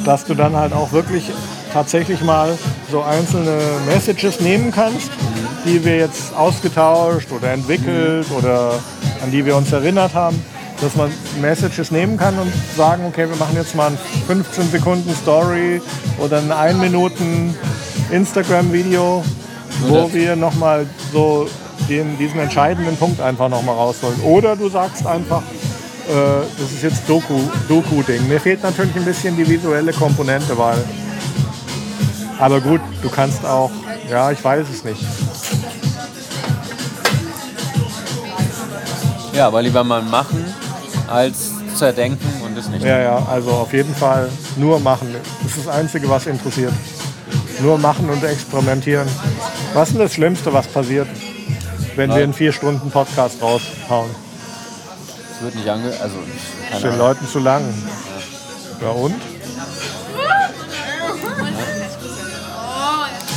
dass du dann halt auch wirklich tatsächlich mal so einzelne Messages nehmen kannst, die wir jetzt ausgetauscht oder entwickelt oder an die wir uns erinnert haben, dass man Messages nehmen kann und sagen, okay, wir machen jetzt mal ein 15 Sekunden Story oder ein 1 Minuten Instagram-Video, wo wir nochmal so den, diesen entscheidenden Punkt einfach nochmal rausholen. Oder du sagst einfach, äh, das ist jetzt Doku, Doku-Ding. Mir fehlt natürlich ein bisschen die visuelle Komponente, weil. Aber gut, du kannst auch, ja, ich weiß es nicht. Ja, aber lieber mal machen, als zerdenken und es nicht. Ja, ja, also auf jeden Fall nur machen. Das ist das Einzige, was interessiert. Nur machen und experimentieren. Was ist denn das Schlimmste, was passiert, wenn wir einen vier Stunden Podcast raushauen? Es wird nicht ange... Also, Ist den. Leuten zu lang. Ja und?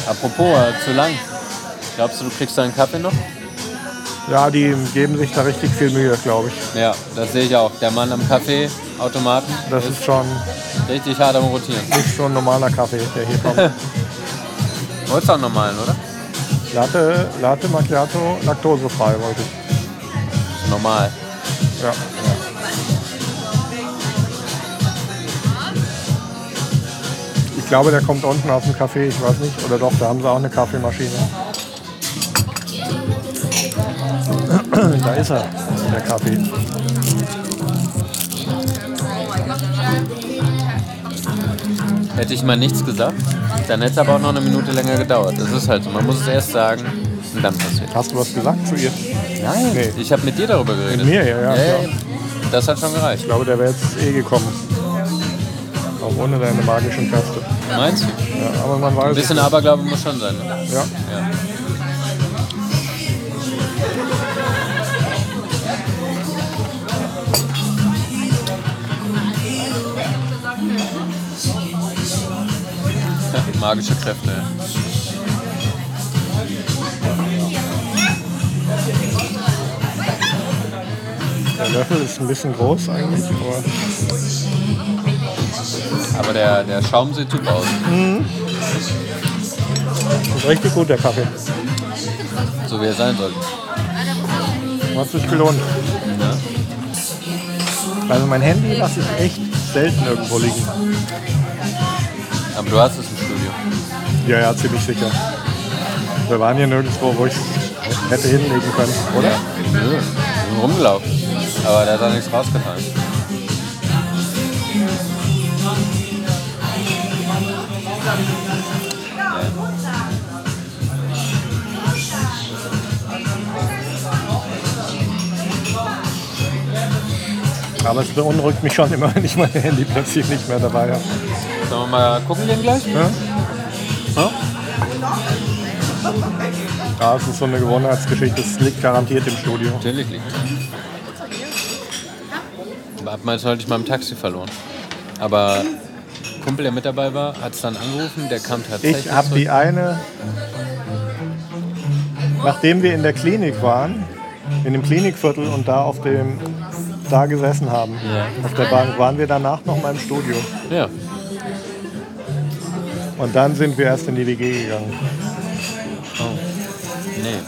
Apropos, äh, zu lang. Glaubst du, du kriegst deinen Kaffee noch? Ja, die geben sich da richtig viel Mühe, glaube ich. Ja, das sehe ich auch. Der Mann am Kaffeeautomaten Das ist schon richtig hart am Rotieren. nicht so ein normaler Kaffee, der hier kommt. Wolltest du auch normalen, oder? Latte, Latte Macchiato, laktosefrei wollte ich. Normal. Ja. Ich glaube, der kommt unten aus dem Café, ich weiß nicht. Oder doch, da haben sie auch eine Kaffeemaschine. Da ist er, der Kaffee. Hätte ich mal nichts gesagt, dann hätte es aber auch noch eine Minute länger gedauert. Das ist halt so. Man muss es erst sagen und dann passiert. Hast du was gesagt zu ihr? Nein, Nee. ich habe mit dir darüber geredet. Mit mir, ja, ja. ja. Das hat schon gereicht. Ich glaube, der wäre jetzt eh gekommen. Auch ohne deine magischen Kräfte. Meinst du? Ja, aber man weiß Ein bisschen Aberglaube muss schon sein. Ne? Ja. Ja. Magische Kräfte. ja. Der Löffel ist ein bisschen groß eigentlich, aber Aber der, der Schaum sieht super aus. ist richtig gut, der Kaffee. So wie er sein sollte. Hat sich gelohnt. Also mein Handy lasse ich echt selten irgendwo liegen. Aber du hast es. Ja, ja, ziemlich sicher. Wir waren hier nirgendwo, wo ich es hätte hinlegen können, oder? Nö, wir sind rumgelaufen. Aber da hat auch nichts rausgefallen. Aber es beunruhigt mich schon immer, wenn ich mein Handy plötzlich nicht mehr dabei habe. Sollen wir mal gucken gehen gleich? Ja? Ja? Ja, es ist so eine Gewohnheitsgeschichte. Es liegt garantiert im Studio. Natürlich liegt. Hab mal sollte ich mal im Taxi verloren. Aber Kumpel, der mit dabei war, hat es dann angerufen, der kam tatsächlich. Ich habe die eine, nachdem wir in der Klinik waren, in dem Klinikviertel und da auf dem da gesessen haben, Ja. auf der Bank, waren wir danach noch mal im Studio. Ja. Und dann sind wir erst in die WG gegangen. Nee.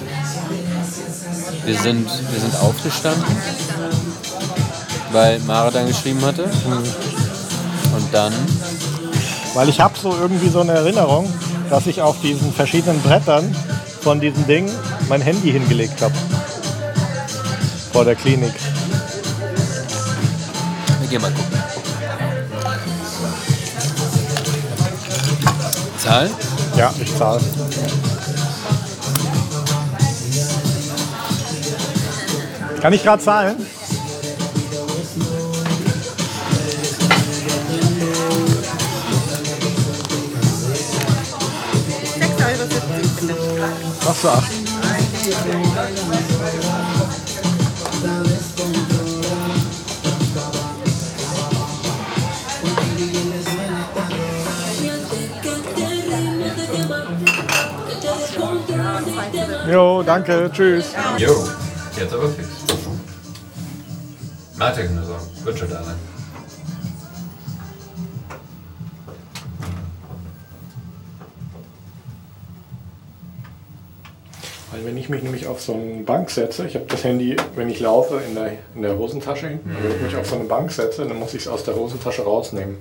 Wir sind, wir sind aufgestanden, weil Mara dann geschrieben hatte. Und dann, Weil ich habe so irgendwie so eine Erinnerung, dass ich auf diesen verschiedenen Brettern von diesem Ding mein Handy hingelegt habe. Vor der Klinik. wir gehen mal gucken. Zahl? Ja, ich zahle. Kann ich gerade zahlen? Was für acht? Jo, danke, tschüss. Jo, jetzt aber viel fix. Warte, nur sagen. Wird schon da sein. Weil wenn ich mich nämlich auf so eine Bank setze, ich habe das Handy, wenn ich laufe, in der, in der Hosentasche hinten, wenn ich mich auf so eine Bank setze, dann muss ich es aus der Hosentasche rausnehmen.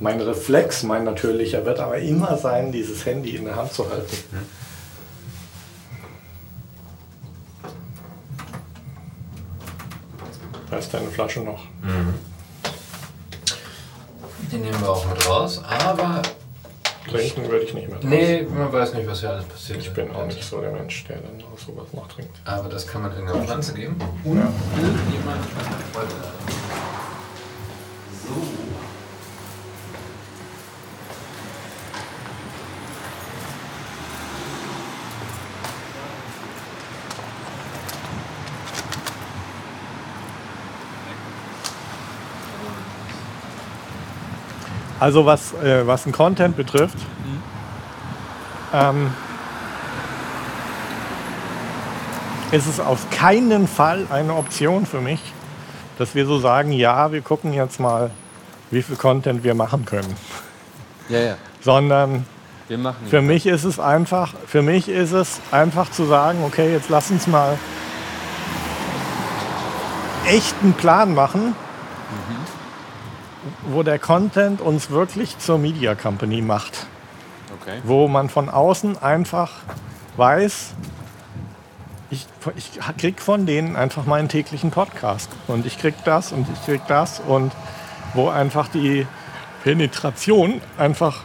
Mein Reflex, mein natürlicher, wird aber immer sein, dieses Handy in der Hand zu halten. Da ist deine Flasche noch. Die nehmen wir auch mit raus, aber Trinken würde ich nicht mehr. draus. nee, man weiß nicht, was hier alles passiert. Ich bin auch nicht so der Mensch, der dann auch sowas noch trinkt. Aber das kann man irgendeiner Pflanze geben. Ja. Irgendjemand wollte. So. Also was, äh, was den Content betrifft, ähm, ist es auf keinen Fall eine Option für mich, dass wir so sagen, ja, wir gucken jetzt mal, wie viel Content wir machen können. Ja, ja. Sondern für mich ist es einfach, für mich ist es einfach zu sagen, okay, jetzt lass uns mal echten Plan machen, wo der Content uns wirklich zur Media Company macht. Okay. Wo man von außen einfach weiß, ich, ich krieg von denen einfach meinen täglichen Podcast. Und ich krieg das und ich krieg das und wo einfach die Penetration einfach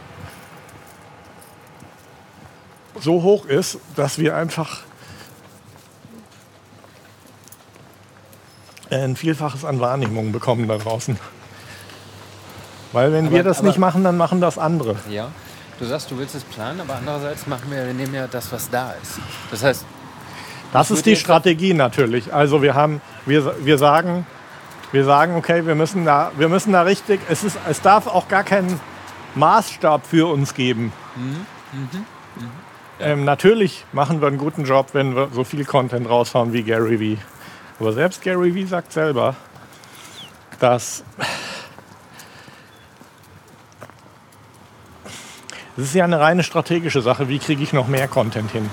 so hoch ist, dass wir einfach ein Vielfaches an Wahrnehmung bekommen da draußen. Weil wenn wir Aber- das aber- nicht machen, dann machen das andere. Ja. Du sagst, du willst es planen, aber andererseits machen wir, wir nehmen ja das, was da ist. Das heißt, Das ist die Strategie natürlich. Also wir haben, wir, wir sagen, wir sagen, okay, wir müssen da, wir müssen da richtig, es ist, es darf auch gar keinen Maßstab für uns geben. Ähm, natürlich machen wir einen guten Job, wenn wir so viel Content raushauen wie Gary Vee. Aber selbst Gary Vee sagt selber, dass es ist ja eine reine strategische Sache. Wie kriege ich noch mehr Content hin?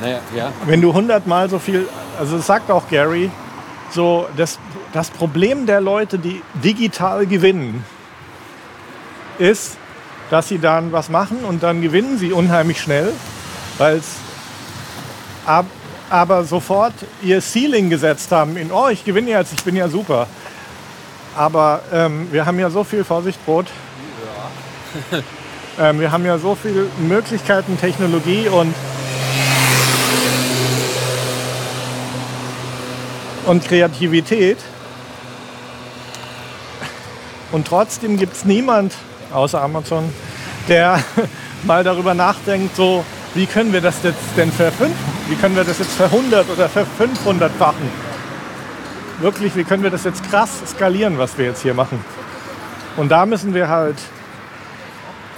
naja, ja. wenn du hundertmal so viel, also das sagt auch Gary, so das, das Problem der Leute, die digital gewinnen, ist, dass sie dann was machen und dann gewinnen sie unheimlich schnell, weil es ab, aber sofort ihr Ceiling gesetzt haben in, oh, ich gewinne jetzt, ich bin ja super. Aber ähm, wir haben ja so viel Vorsichtsbrot. ähm, wir haben ja so viele Möglichkeiten, Technologie und und Kreativität. Und trotzdem gibt es niemand, außer Amazon, der mal darüber nachdenkt, so, wie können wir das jetzt denn verfünf, wie können wir das jetzt verhundert oder verfünfhundertfachen? Wirklich, wie können wir das jetzt krass skalieren, was wir jetzt hier machen? Und da müssen wir halt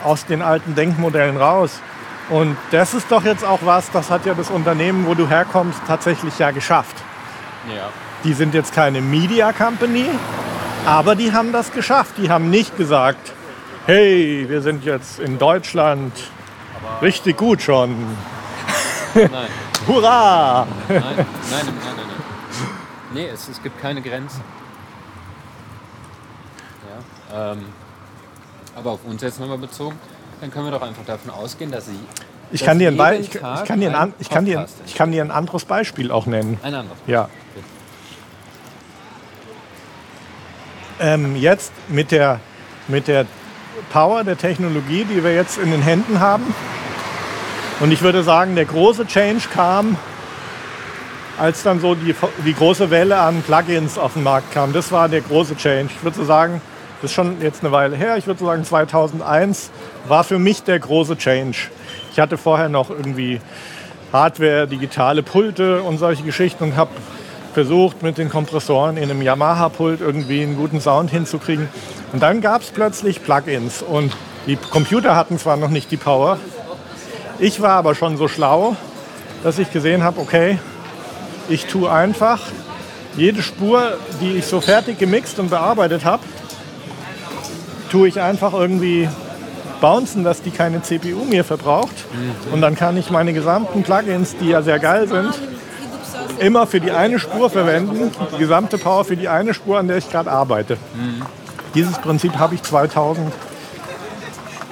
aus den alten Denkmodellen raus. Und das ist doch jetzt auch was, das hat ja das Unternehmen, wo du herkommst, tatsächlich ja geschafft. Ja. Die sind jetzt keine Media Company, aber die haben das geschafft. Die haben nicht gesagt, hey, wir sind jetzt in Deutschland richtig gut schon. Nein. Hurra! Nein, nein, nein, nein, nein. nein. Nee, es, es gibt keine Grenzen. Ja, ähm, aber auf uns jetzt nochmal bezogen, dann können wir doch einfach davon ausgehen, dass sie. Ich kann, dir ein Be ich, ich, kann dir ein, ich, kann dir, ich kann dir ein anderes Beispiel auch nennen. Ein anderes. Ja. Ähm, jetzt mit der, mit der Power der Technologie, die wir jetzt in den Händen haben. Und ich würde sagen, der große Change kam, als dann so die, die große Welle an Plugins auf den Markt kam. Das war der große Change. Ich würde so sagen, das ist schon jetzt eine Weile her. Ich würde sagen, 2001 war für mich der große Change. Ich hatte vorher noch irgendwie Hardware, digitale Pulte und solche Geschichten und habe versucht, mit den Kompressoren in einem Yamaha-Pult irgendwie einen guten Sound hinzukriegen. Und dann gab es plötzlich Plugins und die Computer hatten zwar noch nicht die Power. Ich war aber schon so schlau, dass ich gesehen habe, okay, ich tue einfach jede Spur, die ich so fertig gemixt und bearbeitet habe, tue ich einfach irgendwie bouncen, dass die keine CPU mehr verbraucht. Und dann kann ich meine gesamten Plugins, die ja sehr geil sind, immer für die eine Spur verwenden, die gesamte Power für die eine Spur, an der ich gerade arbeite. Dieses Prinzip habe ich 2000,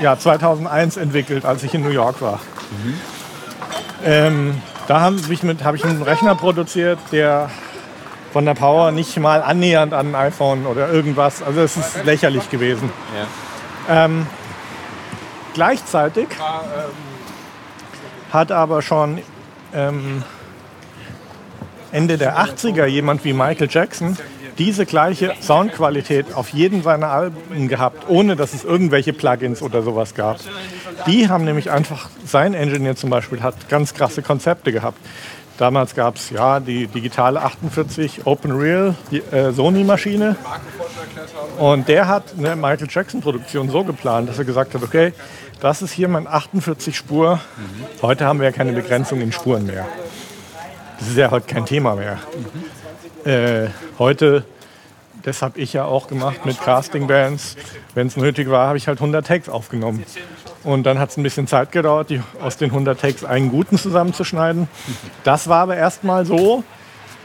ja, 2001 entwickelt, als ich in New York war. Ähm, da habe ich, mit, habe ich einen Rechner produziert, der von der Power nicht mal annähernd an ein iPhone oder irgendwas, also es ist lächerlich gewesen. Ja. Ähm, gleichzeitig hat aber schon ähm, Ende der 80er jemand wie Michael Jackson diese gleiche Soundqualität auf jeden seiner Alben gehabt, ohne dass es irgendwelche Plugins oder sowas gab. Die haben nämlich einfach, sein Engineer zum Beispiel hat ganz krasse Konzepte gehabt. Damals gab es ja die digitale 48 Open Real die, äh, Sony-Maschine. Und der hat eine Michael Jackson-Produktion so geplant, dass er gesagt hat, okay, das ist hier mein 48 Spur. Heute haben wir ja keine Begrenzung in Spuren mehr. Das ist ja heute kein Thema mehr. Äh, heute, das habe ich ja auch gemacht mit Casting-Bands. Wenn es nötig war, habe ich halt 100 Takes aufgenommen. Und dann hat es ein bisschen Zeit gedauert, die, aus den 100 Takes einen guten zusammenzuschneiden. Das war aber erstmal so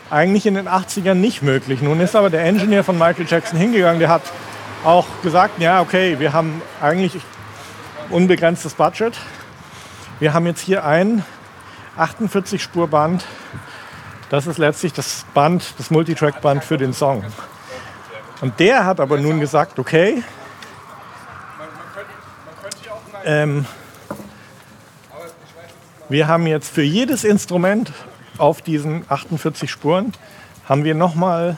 eigentlich in den 80ern nicht möglich. Nun ist aber der Engineer von Michael Jackson hingegangen, der hat auch gesagt, ja okay, wir haben eigentlich unbegrenztes Budget. Wir haben jetzt hier ein 48-Spur-Band. Das ist letztlich das Band, das Multitrack-Band für den Song. Und der hat aber nun gesagt, okay, ähm, wir haben jetzt für jedes Instrument auf diesen 48 Spuren haben wir nochmal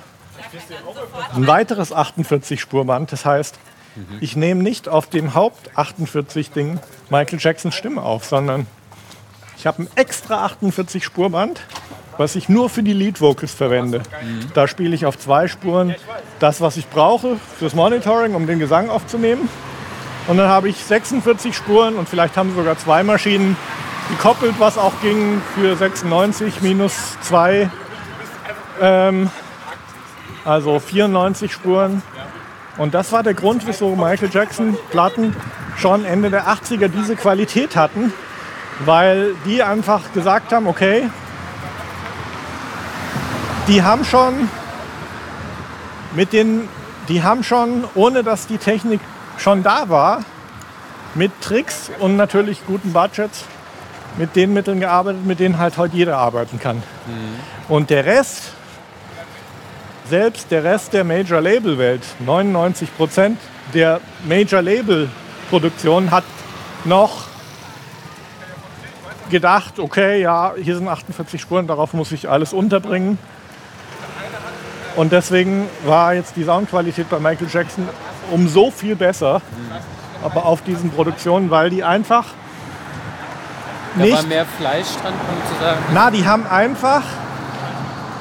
ein weiteres 48 Spurband. Das heißt, ich nehme nicht auf dem Haupt 48 Ding Michael Jacksons Stimme auf, sondern ich habe ein extra 48 Spurband, was ich nur für die Lead Vocals verwende. Da spiele ich auf zwei Spuren das, was ich brauche fürs Monitoring, um den Gesang aufzunehmen. Und dann habe ich 46 Spuren und vielleicht haben sogar zwei Maschinen gekoppelt, was auch ging für 96 minus 2. Ähm, also 94 Spuren. Und das war der Grund, wieso Michael Jackson Platten schon Ende der 80er diese Qualität hatten, weil die einfach gesagt haben, okay, die haben schon mit den, die haben schon, ohne dass die Technik schon da war, mit Tricks und natürlich guten Budgets, mit den Mitteln gearbeitet, mit denen halt heute jeder arbeiten kann. Und der Rest, selbst der Rest der Major Label Welt, 99 Prozent der Major Label Produktion hat noch gedacht, okay, ja, hier sind 48 Spuren, darauf muss ich alles unterbringen. Und deswegen war jetzt die Soundqualität bei Michael Jackson um so viel besser, aber auf diesen Produktionen, weil die einfach Da war nicht mehr Fleisch dran, um zu sagen. na, die haben einfach,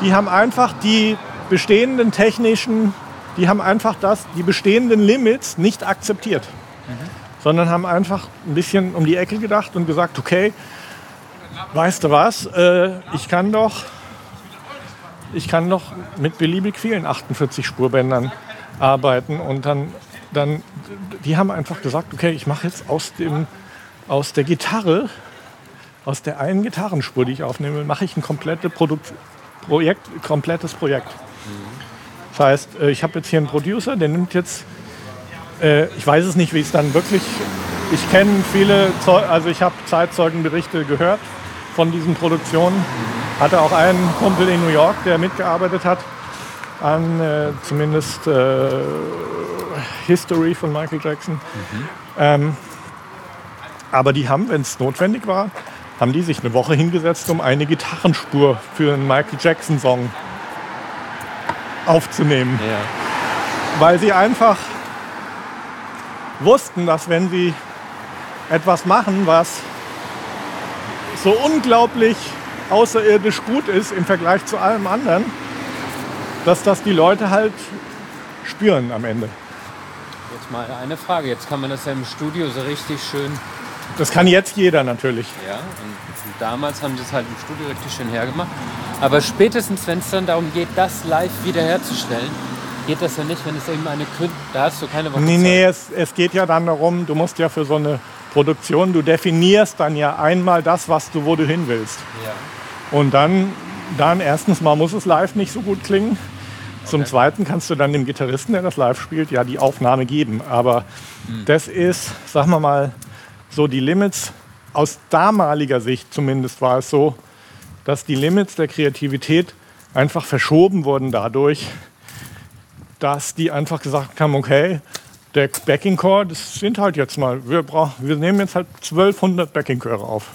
die haben einfach die bestehenden technischen, die haben einfach das, die bestehenden Limits nicht akzeptiert, sondern haben einfach ein bisschen um die Ecke gedacht und gesagt, okay, weißt du was, äh, ich kann doch, ich kann doch mit beliebig vielen 48 Spurbändern arbeiten und dann, dann, die haben einfach gesagt, okay, ich mache jetzt aus dem, aus der Gitarre aus der einen Gitarrenspur, die ich aufnehme, mache ich ein komplette Produkt, Projekt, komplettes Projekt. Das heißt, äh, ich habe jetzt hier einen Producer, der nimmt jetzt, äh, ich weiß es nicht, wie es dann wirklich, ich kenne viele, also ich habe Zeitzeugenberichte gehört von diesen Produktionen. Hatte auch einen Kumpel in New York, der mitgearbeitet hat an äh, zumindest äh, History von Michael Jackson. Ähm, aber die haben, wenn es notwendig war, haben die sich eine Woche hingesetzt, um eine Gitarrenspur für einen Michael Jackson-Song aufzunehmen. Ja. Weil sie einfach wussten, dass wenn sie etwas machen, was so unglaublich außerirdisch gut ist im Vergleich zu allem anderen, dass das die Leute halt spüren am Ende. Jetzt mal eine Frage. Jetzt kann man das ja im Studio so richtig schön Das kann jetzt jeder natürlich. Ja, und, damals haben sie es halt im Studio richtig schön hergemacht. Aber spätestens, wenn es dann darum geht, das live wiederherzustellen, geht das ja nicht, wenn es eben eine Kün Da hast du keine Woche Nee, Zeit. nee, es, es geht ja dann darum, du musst ja für so eine Produktion, du definierst dann ja einmal das, was du, wo du hin willst. Ja. Und dann, dann erstens mal muss es live nicht so gut klingen. Zum Zweiten kannst du dann dem Gitarristen, der das live spielt, ja die Aufnahme geben. Aber das ist, sagen wir mal, so die Limits, aus damaliger Sicht zumindest war es so, dass die Limits der Kreativität einfach verschoben wurden dadurch, dass die einfach gesagt haben, okay, der Backing Core, das sind halt jetzt mal, wir, brauch, wir nehmen jetzt halt 1200 Backing Chöre auf.